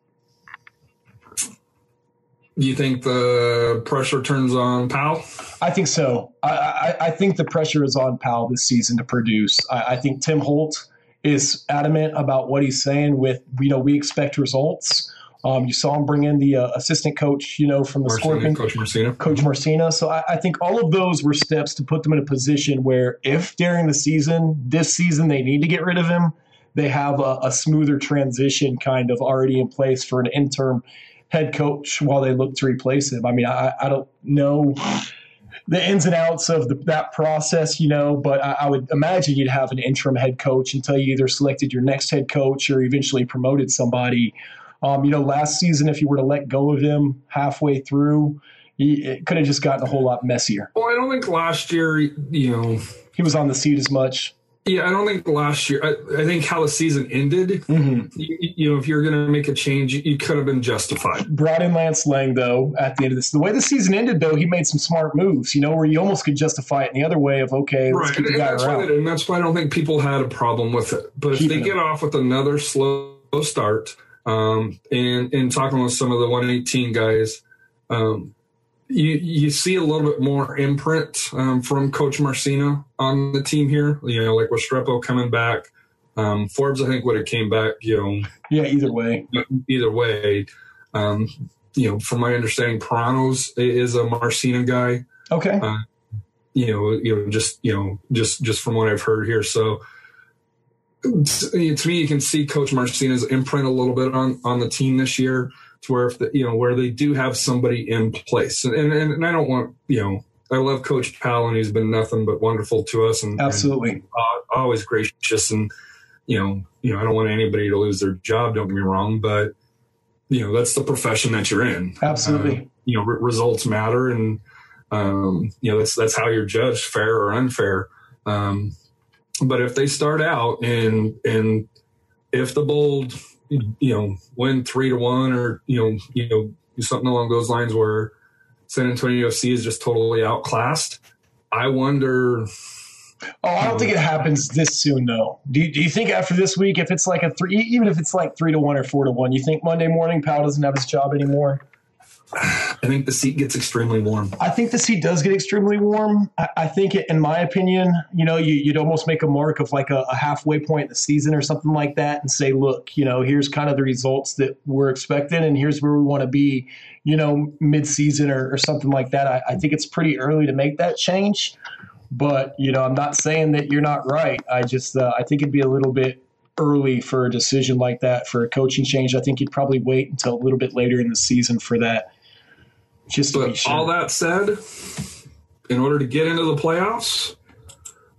Do you think the pressure turns on Powell? I think so. I, I, I think the pressure is on Powell this season to produce. I, I, think Tim Holt is adamant about what he's saying. With you know, we expect results. Um, you saw him bring in the uh, assistant coach, you know, from the Marcina, Scorpion, Coach Marcina. Coach Marcina. So I, I, think all of those were steps to put them in a position where, if during the season, this season, they need to get rid of him, they have a, a smoother transition kind of already in place for an interim head coach while they look to replace him. I mean, I, I don't know the ins and outs of the, that process, you know, but I, I, would imagine you'd have an interim head coach until you either selected your next head coach or eventually promoted somebody. Um, you know, last season, if you were to let go of him halfway through, he, it could have just gotten a whole lot messier. Well, I don't think last year, you know, he was on the seat as much. Yeah, I don't think last year. I, I think how the season ended. Mm-hmm. You, you, know, if you're going to make a change, you, you, could have been justified. Brought in Lance Laing though at the end of this. The way the season ended, though, he made some smart moves. You know, where you almost could justify it in the other way of okay, right. and, and that's around. Why, and that's why I don't think people had a problem with it. But if they get off with another slow start, um, and and talking with some of the 118 guys, um, you you see a little bit more imprint um, from Coach Marcina on the team here. You know, like with Strepo coming back, um, Forbes I think would have came back. You know, yeah, either way, either way. Um, you know, from my understanding, Paranos is a Marcina guy. Okay. Uh, you know, you know, just you know, just just from what I've heard here, so. To me, you can see Coach Marcina's imprint a little bit on on the team this year to where if the, you know where they do have somebody in place, and, and and I don't want you know I love Coach Powell and he's been nothing but wonderful to us and absolutely and, uh, always gracious and you know you know I don't want anybody to lose their job. Don't get me wrong, but you know that's the profession that you're in. Absolutely, uh, you know re- results matter and um, you know that's that's how you're judged, fair or unfair. Um, but if they start out and and if the bold you know, win three to one or, you know, you know, something along those lines where San Antonio FC is just totally outclassed. I wonder. Oh, I don't think it happens this soon, though. Do you, do you think after this week, if it's like a three, even if it's like three to one or four to one, you think Monday morning Powell doesn't have his job anymore? I think the seat gets extremely warm. I think the seat does get extremely warm. I, I think, it, in my opinion, you know, you, would almost make a mark of like a, a, halfway point in the season or something like that, and say, look, you know, here's kind of the results that we're expecting, and here's where we want to be, you know, mid-season or, or something like that. I, I think it's pretty early to make that change, but you know, I'm not saying that you're not right. I just, uh, I think it'd be a little bit early for a decision like that for a coaching change. I think you'd probably wait until a little bit later in the season for that. Just but sure. all that said, in order to get into the playoffs,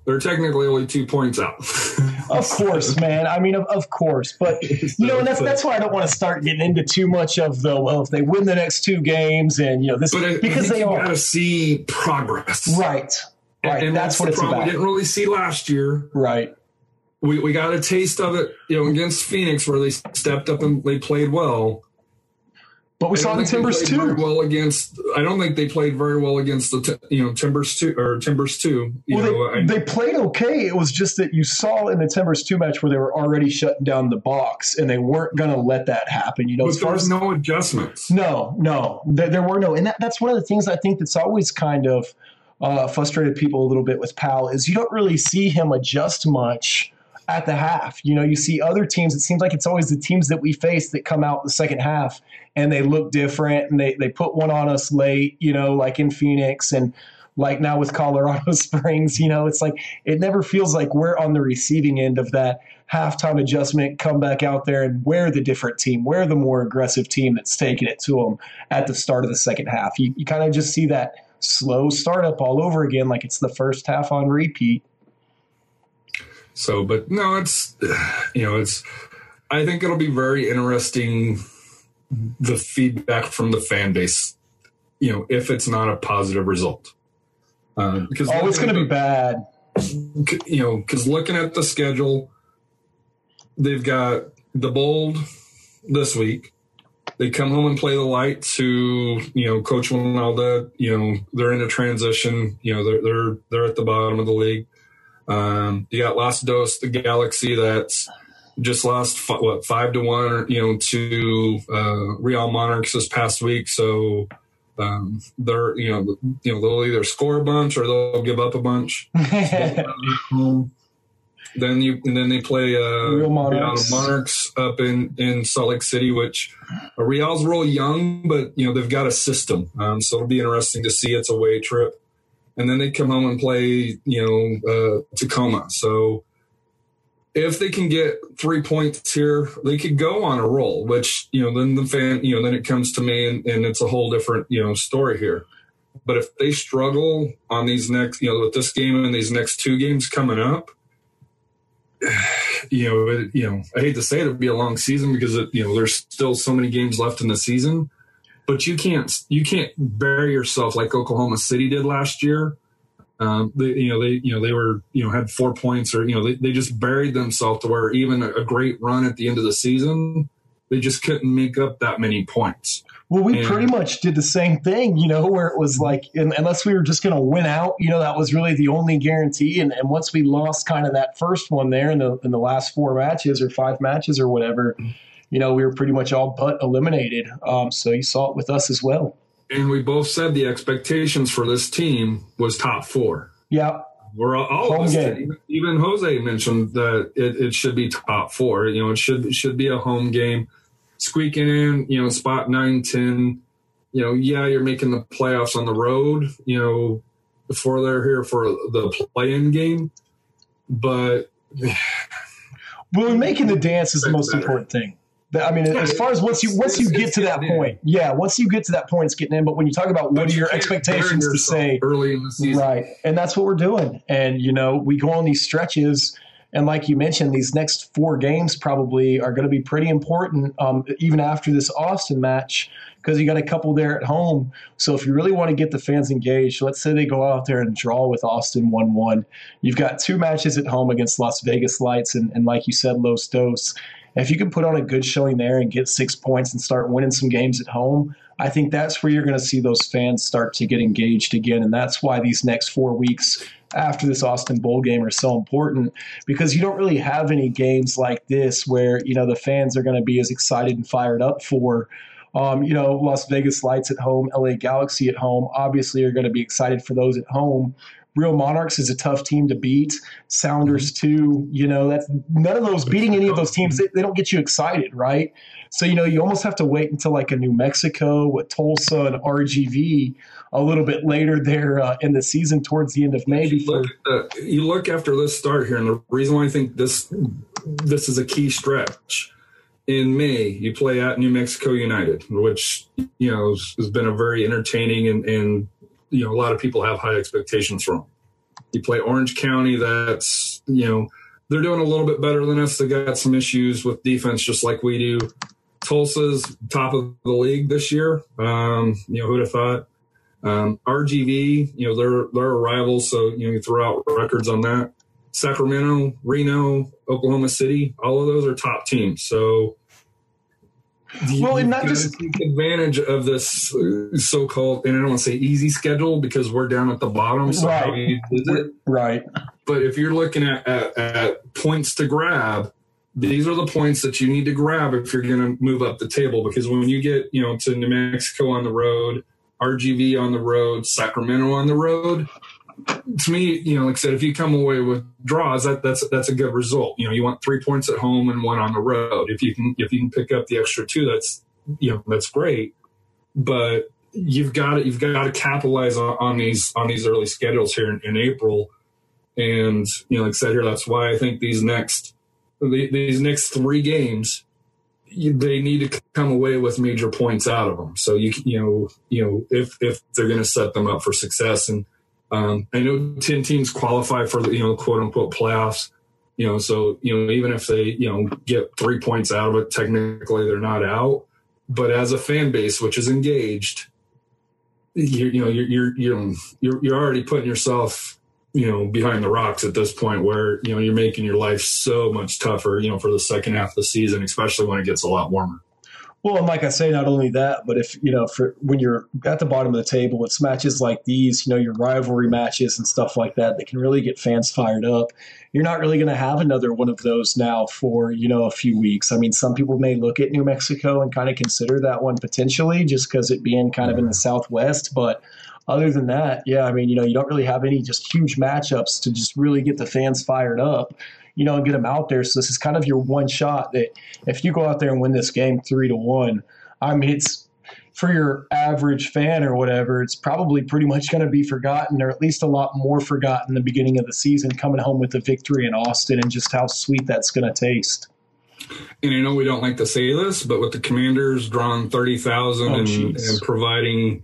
they're technically only two points out. of course, man. I mean, of, of course, but you know, and that's that's why I don't want to start getting into too much of the well, if they win the next two games, and you know this but because they got are to see progress, right? Right. And, and that's, that's, what the it's problem about. we didn't really see last year. Right. We we got a taste of it, you know, against Phoenix where they stepped up and they played well. But we I saw the Timbers too. Well against, I don't think they played very well against the you know Timbers two or Timbers two. You Well, know, they, I- they played okay. It was just that you saw in the Timbers two match where they were already shutting down the box, and they weren't going to let that happen. You know, but as there far was as no adjustments. No, no, there, there were no, and that, that's one of the things I think that's always kind of uh, frustrated people a little bit with Powell is you don't really see him adjust much at the half. You know, you see other teams. It seems like it's always the teams that we face that come out the second half and they look different and they they put one on us late. You know, like in Phoenix and. Like now with Colorado Springs, you know, it's like it never feels like we're on the receiving end of that halftime adjustment, come back out there and we're the different team, we're the more aggressive team that's taking it to them at the start of the second half. You, you kind of just see that slow startup all over again, like it's the first half on repeat. So, but no, it's you know, it's. I think it'll be very interesting the feedback from the fan base. You know, if it's not a positive result, uh, because Oh, it's going to be bad. you know, because looking at the schedule, they've got the bold this week. They come home and play the lights. Who you know, Coach Wynalda. You know, they're in a transition. You know, they're they're they're at the bottom of the league. Um, you got Los Dos, the Galaxy, that's just lost what five to one. You know, to uh, Real Monarchs this past week. So um, they're you know you know they'll either score a bunch or they'll give up a bunch. Um, then you and then they play uh, Real Monarchs. Monarchs up in in Salt Lake City, which uh, Real's real young, but you know they've got a system, um, so it'll be interesting to see. It's a way trip, and then they come home and play you know uh, Tacoma. So if they can get three points here, they could go on a roll. Which you know then the fan you know then it comes to me and, and it's a whole different you know story here. But if they struggle on these next, you know, with this game and these next two games coming up, you know, it, you know, I hate to say it, it'll be a long season because it, you know there's still so many games left in the season. But you can't you can't bury yourself like Oklahoma City did last year. Um, they, you know, they you know they were you know had four points or you know they, they just buried themselves to where even a, great run at the end of the season, they just couldn't make up that many points. Well, we And- pretty much did the same thing, you know, where it was like, un- unless we were just going to win out, you know, that was really the only guarantee. And, and once we lost kind of that first one there in the in the last four matches or five matches or whatever, you know, we were pretty much all but eliminated. Um, so you saw it with us as well. And we both said the expectations for this team was top four. Yeah, We're all, all Home us game. Even Jose mentioned that it, it should be top four. You know, it should it should be a home game. Squeaking in, you know, spot nine, ten. You know, yeah, you're making the playoffs on the road. You know, before they're here for the play-in game, but well, making the dance is the most Better. important thing. That- I mean, as far as once you once you get to that in. point, yeah, once you get to that point, it's getting in. But when you talk about what are your expectations to say, early in the season? Right. And that's what we're doing. And, you know, we go on these stretches. And like you mentioned, these next four games probably are going to be pretty important, um, even after this Austin match, because you got a couple there at home. So if you really want to get the fans engaged, let's say they go out there and draw with Austin 1 1. You've got two matches at home against Las Vegas Lights and, and like you said, Los Dos. If you can put on a good showing there and get six points and start winning some games at home, I think that's where you're going to see those fans start to get engaged again. And that's why these next four weeks after this Austin Bowl game are so important because you don't really have any games like this where, you know, the fans are going to be as excited and fired up for. Um, you know, Las Vegas Lights at home, LA Galaxy at home, obviously are going to be excited for those at home. Real Monarchs is a tough team to beat. Sounders too. You know, that's none of those beating any of those teams. They, they don't get you excited, right? So you know, you almost have to wait until like a New Mexico with Tulsa and RGV a little bit later there uh, in the season, towards the end of May. you Before, look, at, you look after this start here, and the reason why I think this this is a key stretch. In May, you play at New Mexico United, which you know has, has been a very entertaining and, and you know a lot of people have high expectations from. You play Orange County, that's you know they're doing a little bit better than us. They got some issues with defense, just like we do. Tulsa's top of the league this year. Um, you know, who'd have thought? Um, RGV, you know, they're they're a rival, so you know you throw out records on that. Sacramento, Reno, Oklahoma City, all of those are top teams. So well, and not just take advantage of this uh, so-called, and I don't want to say easy schedule because we're down at the bottom. So right. right. But if you're looking at, at, at points to grab, these are the points that you need to grab if you're going to move up the table. Because when you get, you know, to New Mexico on the road, RGV on the road, Sacramento on the road, to me, you know, like I said, if you come away with draws, that, that's that's a good result. You know, you want three points at home and one on the road. If you can if you can pick up the extra two, that's you know that's great. But you've got to you've got to capitalize on, on these on these early schedules here in, in, April. And you know, like I said here, that's why I think these next these next three games they need to come away with major points out of them. So you you know you know if if they're going to set them up for success and um, I know 10 teams qualify for the, you know, quote unquote playoffs, you know, so, you know, even if they, you know, get three points out of it, technically they're not out. But as a fan base, which is engaged, you, you know, you're, you're, you're, you're, you're already putting yourself, you know, behind the rocks at this point where, you know, you're making your life so much tougher, you know, for the second half of the season, especially when it gets a lot warmer. Well, and like I say, not only that, but if you know, for when you're at the bottom of the table, it's matches like these, you know, your rivalry matches and stuff like that that can really get fans fired up. You're not really going to have another one of those now for you know a few weeks. I mean, some people may look at New Mexico and kind of consider that one potentially just because it being kind of in the Southwest, but other than that, yeah, I mean, you know, you don't really have any just huge matchups to just really get the fans fired up you know, and get them out there. So this is kind of your one shot that if you go out there and win this game three to one, I mean, it's for your average fan or whatever, it's probably pretty much going to be forgotten, or at least a lot more forgotten the beginning of the season, coming home with a victory in Austin and just how sweet that's going to taste. And I know we don't like to say this, but with the Commanders drawing thirty thousand oh, and, and providing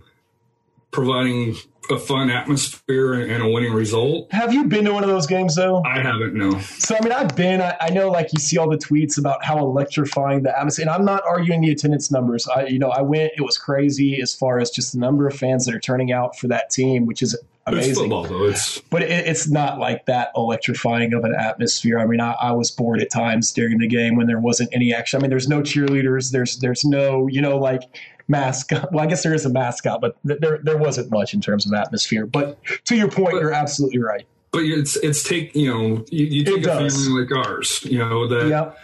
providing a fun atmosphere and a winning result. Have you been to one of those games though? I haven't, no. So I mean, I've been. I, I, know, like you see all the tweets about how electrifying the atmosphere. And I'm not arguing the attendance numbers. I, you know, I went. It was crazy as far as just the number of fans that are turning out for that team, which is amazing. It's football, though. It's but it, it's not like that electrifying of an atmosphere. I mean, I, I, was bored at times during the game when there wasn't any action. I mean, there's no cheerleaders. There's there's no you know like mascot. Well, I guess there is a mascot, but there there wasn't much in terms of atmosphere. But to your point, but, you're absolutely right. But it's it's take you know you, you take a family like ours, you know that yep.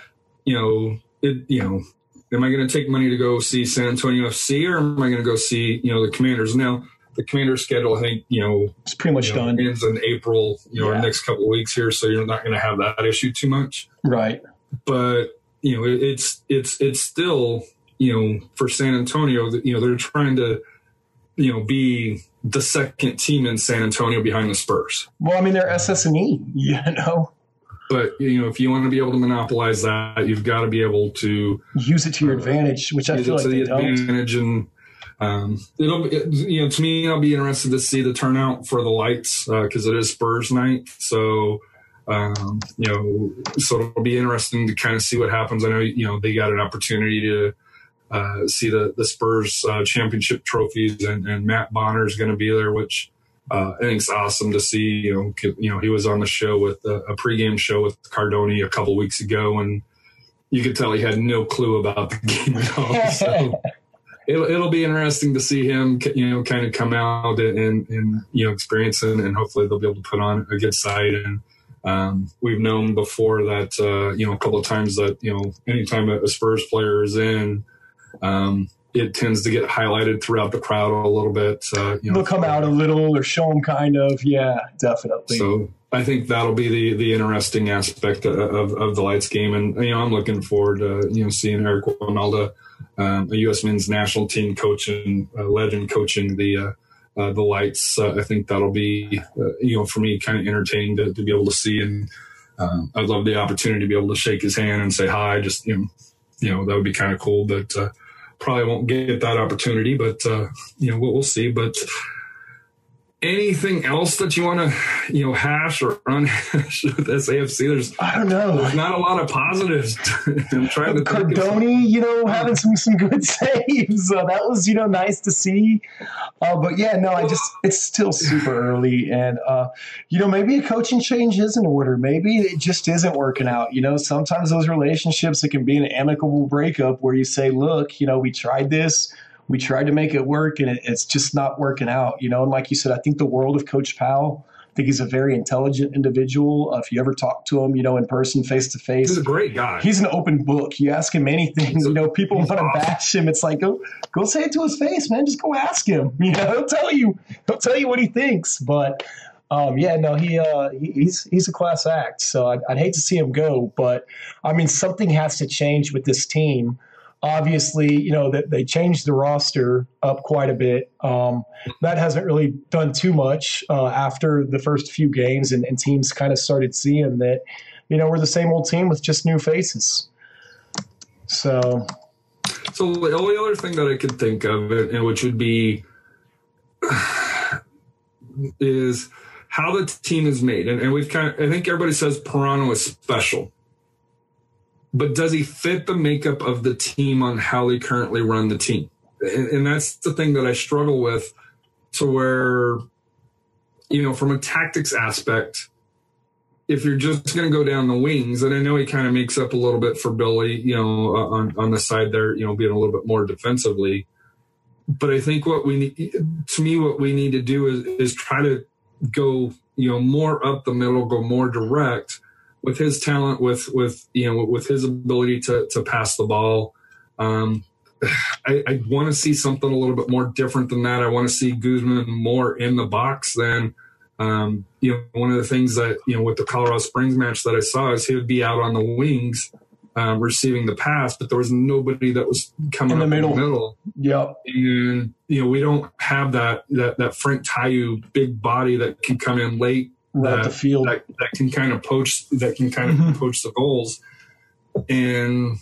you know it you know am I going to take money to go see San Antonio FC or am I going to go see you know the Commanders now? The Commanders' schedule, I think, you know, it's pretty much you know, done. Ends in April, you know, yeah. next couple of weeks here, so you're not going to have that issue too much, right? But you know, it's it's it's still you know, for San Antonio, you know, they're trying to, you know, be the second team in San Antonio behind the Spurs. Well, I mean, they're SSNE, you know. But you know, if you want to be able to monopolize that, you've got to be able to use it to your uh, advantage, which I feel like the advantage don't. and um, it'll you know to me I'll be interested to see the turnout for the lights because uh, it is Spurs night, so um, you know so it'll be interesting to kind of see what happens. I know you know they got an opportunity to uh, see the the Spurs uh, championship trophies, and, and Matt Bonner is going to be there, which uh, I think it's awesome to see. You know, you know, he was on the show with a, a pregame show with Cardone a couple weeks ago, and you could tell he had no clue about the game at all. So it'll, it'll be interesting to see him, you know, kind of come out and, and you know experience it, and hopefully they'll be able to put on a good side and. Um, we've known before that, uh, you know, a couple of times that, you know, anytime a Spurs player is in, um, it tends to get highlighted throughout the crowd a little bit. Uh, you know, They'll come out a little or show them kind of. Yeah, definitely. So I think that'll be the the interesting aspect of, of, of the lights game, and you know I'm looking forward to you know seeing Eric Wynalda, um, a U.S. men's national team coach and uh, legend coaching the. Uh, uh, the lights, uh, I think that'll be, uh, you know, for me, kind of entertaining to, to, be able to see. And um, I'd love the opportunity to be able to shake his hand and say hi. Just you know, you know, that would be kind of cool. But uh, probably won't get that opportunity, but uh, you know we'll, we'll, see. But anything else that you want to, you know, hash or unhash with this AFC? There's I don't know. There's not a lot of positives. I'm trying to Cardone, you know, having some some good saves. So that was you know nice to see. Uh, but yeah, no, I just it's still super early, and uh, you know maybe a coaching change is in order. Maybe it just isn't working out. You know, sometimes those relationships it can be an amicable breakup where you say, look, you know, we tried this we tried to make it work and it, it's just not working out, you know. And like you said, I think the world of Coach Powell. I think he's a very intelligent individual. Uh, if you ever talk to him, you know, in person, face to face, he's a great guy. He's an open book. You ask him anything, you know, people want to bash him. It's like go go say it to his face, man. Just go ask him. You know, he'll tell you he'll tell you what he thinks. But um, yeah, no, he, uh, he, he's he's a class act. So I'd, I'd hate to see him go, but I mean, something has to change with this team obviously, you know, that they changed the roster up quite a bit. Um, that hasn't really done too much uh, after the first few games, and, and teams kind of started seeing that, you know, we're the same old team with just new faces. So, so the only other thing that I could think of, and which would be, is how the team is made, and, and we've kind of, I think everybody says Parano is special but does he fit the makeup of the team on how they currently run the team? And, and that's the thing that I struggle with to where, you know, from a tactics aspect, if you're just going to go down the wings, and I know he kind of makes up a little bit for Billy, you know, on, on the side there, you know, being a little bit more defensively. But I think what we need, to me, what we need to do is, is try to go, you know, more up the middle, go more direct with his talent, with with you know with his ability to to pass the ball. Um, I, I want to see something a little bit more different than that. I want to see Guzman more in the box than um, you know. One of the things that you know with the Colorado Springs match that I saw is he would be out on the wings um, receiving the pass, but there was nobody that was coming in the middle. In the middle. Yep. And you know we don't have that that that Frank Tayou big body that can come in late that, the field that, that, can kind of poach that can kind of mm-hmm. poach the goals and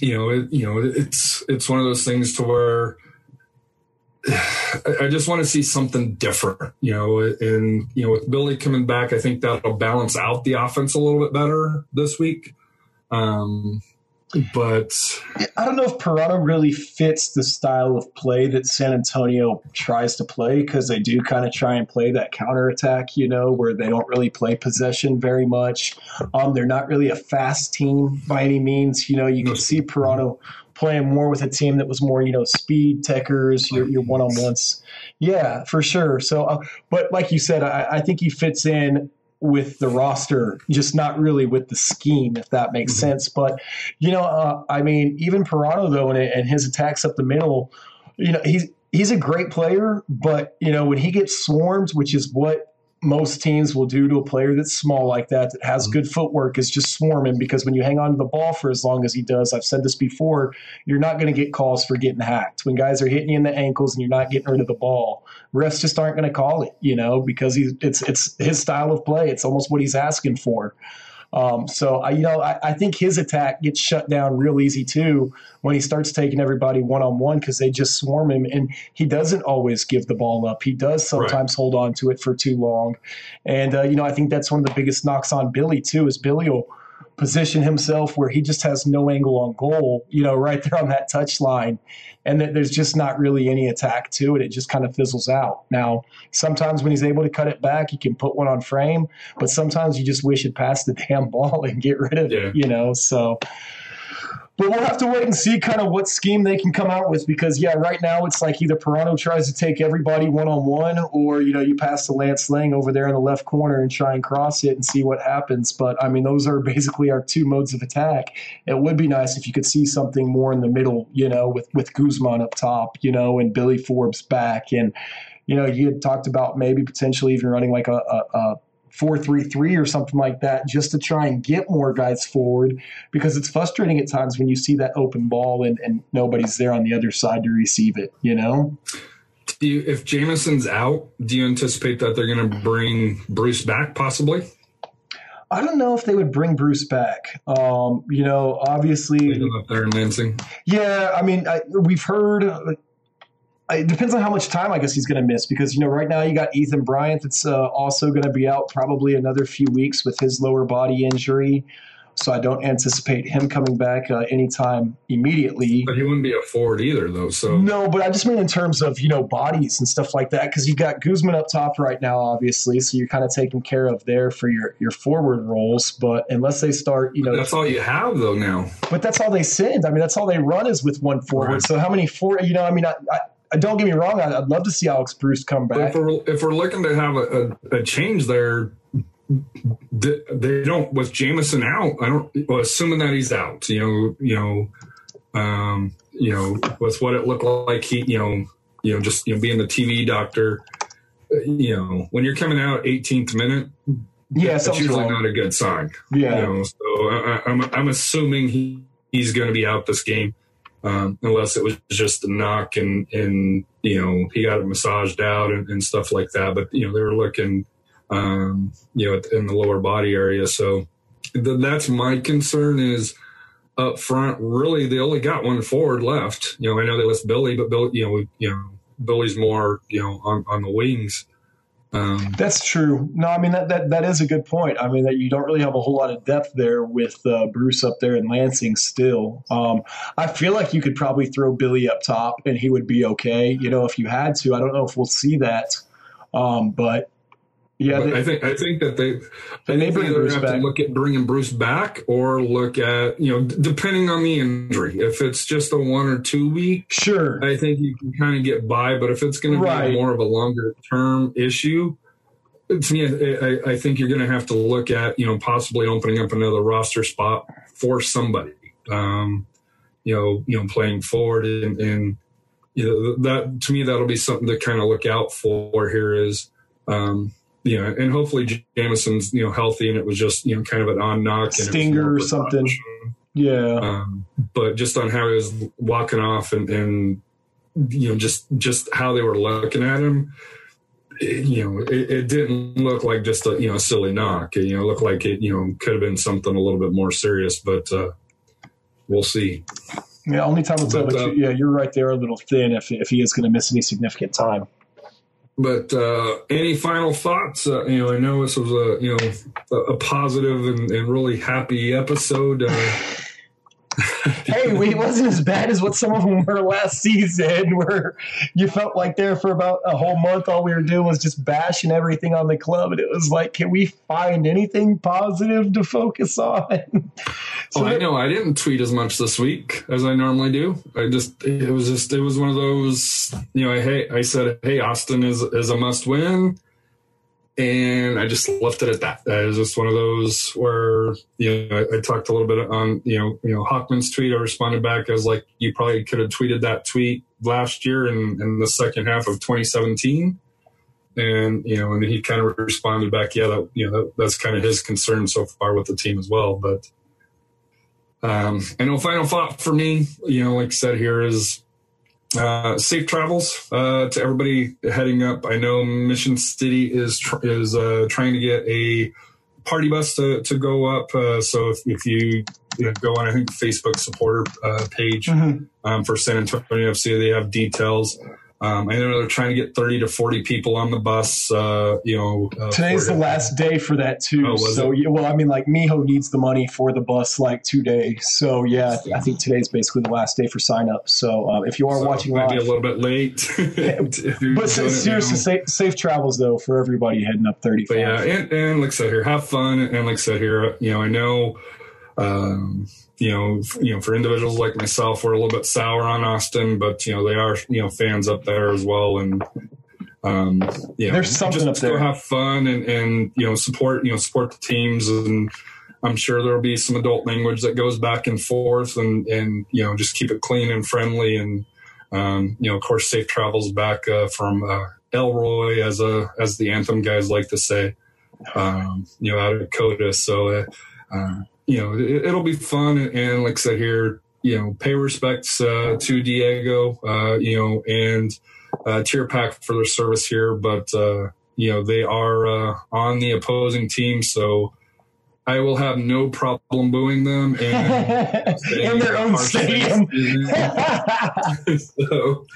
you know it, you know it's it's one of those things to where I just want to see something different, you know, and you know, with Billy coming back, I think that'll balance out the offense a little bit better this week. Um, but I don't know if Parano really fits the style of play that San Antonio tries to play because they do kind of try and play that counterattack, you know, where they don't really play possession very much. Um, they're not really a fast team by any means. You know, you can see Parano playing more with a team that was more, you know, speed techers, your, your one on ones. Yeah, for sure. So, uh, but like you said, I, I think he fits in with the roster, just not really with the scheme, if that makes mm-hmm. sense. But you know, uh, I mean, even Parano though, and, and his attacks up the middle, you know, he's he's a great player, but you know, when he gets swarmed, which is what most teams will do to a player that's small like that, that has mm-hmm. good footwork, is just swarm him because when you hang on to the ball for as long as he does, I've said this before, you're not going to get calls for getting hacked. When guys are hitting you in the ankles and you're not getting rid of the ball, refs just aren't going to call it, you know, because he's it's it's his style of play. It's almost what he's asking for. Um, so I, you know, I, I, think his attack gets shut down real easy too when he starts taking everybody one on one because they just swarm him, and he doesn't always give the ball up. He does sometimes right. hold on to it for too long, and uh, you know, I think that's one of the biggest knocks on Billy too. Is Billy will position himself where he just has no angle on goal, you know, right there on that touch line. And that there's just not really any attack to it. It just kind of fizzles out. Now, sometimes when he's able to cut it back, he can put one on frame, but sometimes you just wish he'd pass the damn ball and get rid of yeah. it, you know? So, but we'll have to wait and see kind of what scheme they can come out with because yeah, right now it's like either Parano tries to take everybody one on one, or you know you pass the Lance Laing over there in the left corner and try and cross it and see what happens. But I mean, those are basically our two modes of attack. It would be nice if you could see something more in the middle, you know, with with Guzman up top, you know, and Billy Forbes back and you know, you had talked about maybe potentially even running like a, a, a four three three or something like that, just to try and get more guys forward. Because it's frustrating at times when you see that open ball and, and nobody's there on the other side to receive it. You know. Do you, if Jamison's out, do you anticipate that they're going to bring Bruce back possibly? I don't know if they would bring Bruce back. Um, you know, obviously, up there in Lansing. Yeah, I mean, I, we've heard it depends on how much time I guess he's going to miss because you know right now you got Ethan Bryant that's uh, also going to be out probably another few weeks with his lower body injury. So I don't anticipate him coming back uh, anytime immediately. But he wouldn't be a forward either, though. So no, but I just mean in terms of you know bodies and stuff like that, because you got Guzman up top right now, obviously. So you're kind of taken care of there for your your forward roles. But unless they start, you know, but that's all you have though now. But that's all they send. I mean, that's all they run is with one forward. Right. So how many four? You know, I mean, I, I don't get me wrong. I'd love to see Alex Bruce come back. If we're, if we're, looking to have a, a, a change there, they don't with Jamison out. I don't. Well, assuming that he's out, you know, you know, um, you know, with what it looked like, he, you know, you know, just you know, being the TV doctor, you know, when you're coming out 18th minute, yeah, that's usually wrong. not a good sign. Yeah. You know, so I, am I'm, I'm assuming he he's going to be out this game, um, unless it was just a knock and and you know he got it massaged out and, and stuff like that. But you know, they were looking um, you know, in the lower body area. So th- that's my concern is up front. Really, they only got one forward left. You know, I know they list Billy, but Billy, you know, you know, Billy's more, you know, on, on the wings. Um, That's true. No, I mean that, that that is a good point. I mean that you don't really have a whole lot of depth there with uh, Bruce up there and Lansing still. Um, I feel like you could probably throw Billy up top and he would be okay. You know, if you had to. I don't know if we'll see that, um, but yeah, they, I think I think that they they either have back. to look at bringing Bruce back or look at you know depending on the injury. If it's just a one or two week, sure, I think you can kind of get by. But if it's going right. to be more of a longer term issue, to me, I, I think you're going to have to look at you know possibly opening up another roster spot for somebody. Um, you know, you know, playing forward and, and you know that to me that'll be something to kind of look out for. Here is. Um, you know, and hopefully Jamison's you know healthy and it was just you know kind of an on knock stinger or something. Yeah, um, but just on how he was walking off and, and you know just just how they were looking at him, it, you know, it, it, didn't look like just a you know silly knock. It, you know, looked like it you know could have been something a little bit more serious, but uh, we'll see. Yeah, only time will tell. But, uh, yeah, you're right there a little thin if if he is going to miss any significant time. But uh, any final thoughts? Uh, you know, I know this was a you know a, a positive and, and, really happy episode. Uh, hey, we wasn't as bad as what some of them were last season, where you felt like there for about a whole month, all we were doing was just bashing everything on the club, and it was like, can we find anything positive to focus on? so oh, I know. I didn't tweet as much this week as I normally do. I just, it was just, it was one of those, you know, I, hey, I said, hey, Austin is is a must win and I just left it at that. It was just one of those where you know I, I, talked a little bit on you know you know Hockman's tweet. I responded back. I was like, you probably could have tweeted that tweet last year in, in the second half of 2017, and you know, and he kind of responded back, yeah, that you know that, that's kind of his concern so far with the team as well. But um, I know final thought for me, you know, like I said here is uh, safe travels uh, to everybody heading up. I know Mission City is tr- is uh, trying to get a party bus to, to go up. Uh, so if, if you, you know, go on, I think Facebook supporter uh, page mm-hmm. um, for San Antonio FC, they have details. Um, I know they're trying to get 30 to 40 people on the bus. Uh, you know, uh, today's the last day for that too. Oh, so yeah, well, I mean, like Miho needs the money for the bus like two days. So yeah, I think today's basically the last day for sign up. So uh, if you are so watching might live, be a little bit late. but seriously, safe, safe, travels though for everybody heading up 35. But yeah, and, and like I said here, have fun. And like I said here, you know, I know. Um, you know, you know, for individuals like myself, we're a little bit sour on Austin, but you know, they are you know fans up there as well, and um, you know, there's something just up there. have fun and and you know support you know support the teams, and I'm sure there'll be some adult language that goes back and forth, and and you know just keep it clean and friendly, and um, you know, of course, safe travels back uh, from uh, Elroy, as a as the anthem guys like to say, um, you know, out of Dakota. So. Uh, uh you know, it, will be fun. And, like I said here, you know, pay respects uh, to Diego, uh, you know, and uh, Tier Pack for their service here. But, uh, you know, they are uh, on the opposing team. So, I will have no problem booing them and in their own stadium. so,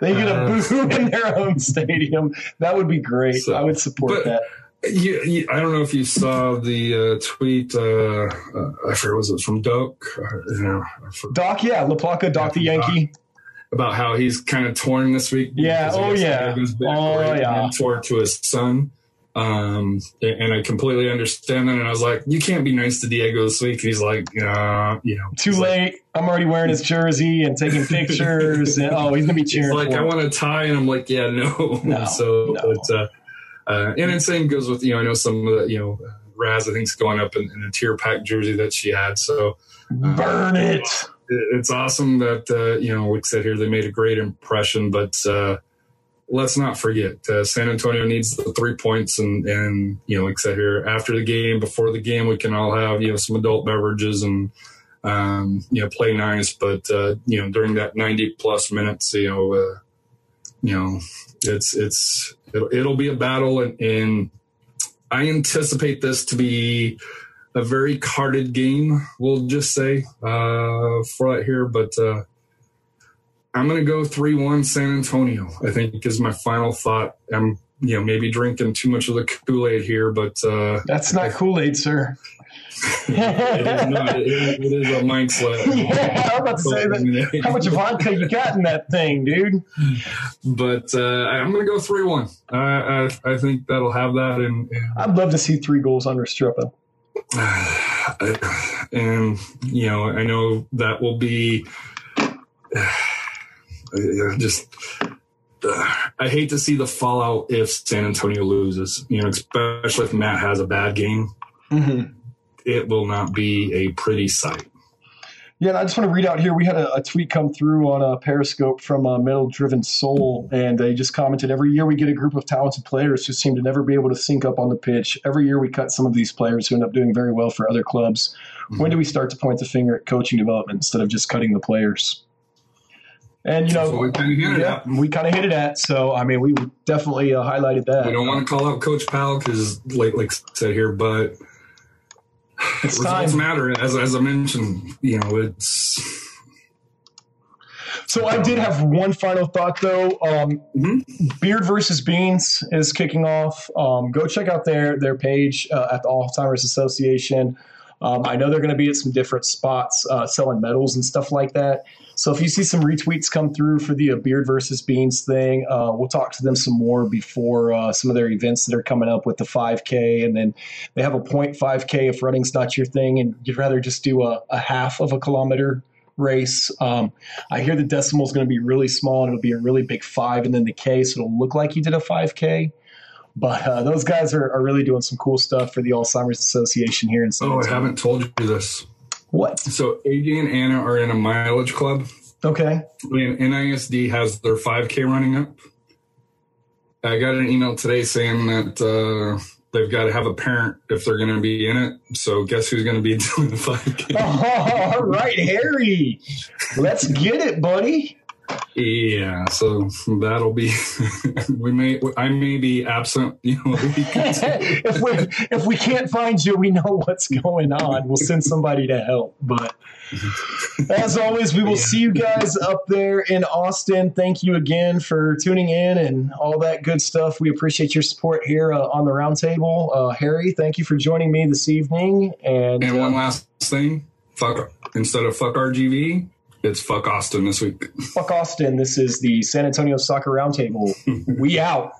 they get a uh, boo in their own stadium. That would be great. So, I would support that. You, you, I don't know if you saw the uh, tweet. Uh, uh, I forget was it from Doc? Uh, you know, Doc, yeah, LaPlaca, Doc the Yankee. About how he's kind of torn this week. Yeah. Oh yeah. Oh yeah. Mentor to his son. Um, and I completely understand that. And I was like, you can't be nice to Diego this week. he's like, uh, you know, too late. Like, I'm already wearing his jersey and taking pictures. and oh, he's gonna be cheering. like, I want a tie, and I'm like, yeah, no. no so, no. but uh, uh, and then same goes with you know, I know some of the you know, Raz I think's going up in, in a tier pack jersey that she had. So uh, burn it. It's awesome that uh, you know, like I said here, they made a great impression, but. Uh, let's not forget uh, San Antonio needs the three points, and and you know, like I said here, after the game, before the game, we can all have you know some adult beverages and um, you know play nice, but uh, you know during that ninety plus minutes, you know, uh, you know, it's it's it'll, it'll be a battle, and, and I anticipate this to be a very carded game. We'll just say uh, for right here, but. Uh, I'm going to go 3 1 San Antonio, I think is my final thought. I'm, you know, maybe drinking too much of the Kool Aid here, but. Uh, That's not Kool Aid, sir. It, is not, it, is, it is a mind Yeah, I'm about to say that. How much vodka you got in that thing, dude? But uh, I'm going to go 3 1. I, I, I, think that'll have that. And, and I'd love to see three goals under Restrepo. and, you know, I know that will be just I hate to see the fallout if San Antonio loses. You know, especially if Matt has a bad game. Mm-hmm. It will not be a pretty sight. Yeah, and I just want to read out here. We had a, a tweet come through on a Periscope from a Metal Driven Soul, and they just commented every year we get a group of talented players who seem to never be able to sync up on the pitch. Every year we cut some of these players who end up doing very well for other clubs. Mm-hmm. When do we start to point the finger at coaching development instead of just cutting the players? And you know, we kind of yeah, at. We kind of hinted at. So I mean, we definitely uh, highlighted that. We don't want to call out Coach Powell because, like, like said here, but it's results time. matter. As as I mentioned, you know, it's. So I did have one final thought though. Um, mm-hmm. Beard versus Beans is kicking off. Um, go check out their their page uh, at the Alzheimer's Association. Um, I know they're going to be at some different spots uh, selling medals and stuff like that. So if you see some retweets come through for the uh, Beard versus Beans thing, uh, we'll talk to them some more before uh, some of their events that are coming up with the 5K. And then they have a 0.5K if running's not your thing and you'd rather just do a, a half of a kilometer race. Um, I hear the decimal is going to be really small and it'll be a really big five and then the K, so it'll look like you did a 5K. But uh, those guys are, are, really doing some cool stuff for the Alzheimer's Association here in San Oh, I haven't told you this. What? So AJ and Anna are in a mileage club. Okay. And NISD has their 5K running up. I got an email today saying that uh, they've got to have a parent if they're going to be in it. So guess who's going to be doing the 5K? Oh, all right, Harry. Let's get it, buddy. Yeah, so that'll be we may I may be absent, you know. if we if we can't find you, we know what's going on. We'll send somebody to help. But as always, we will yeah. see you guys up there in Austin. Thank you again for tuning in and all that good stuff. We appreciate your support here uh, on the roundtable. Uh, Harry, thank you for joining me this evening. And, and one um, last thing, fuck instead of fuck RGV, it's fuck Austin this week. Fuck Austin. This is the San Antonio Soccer Roundtable. we out.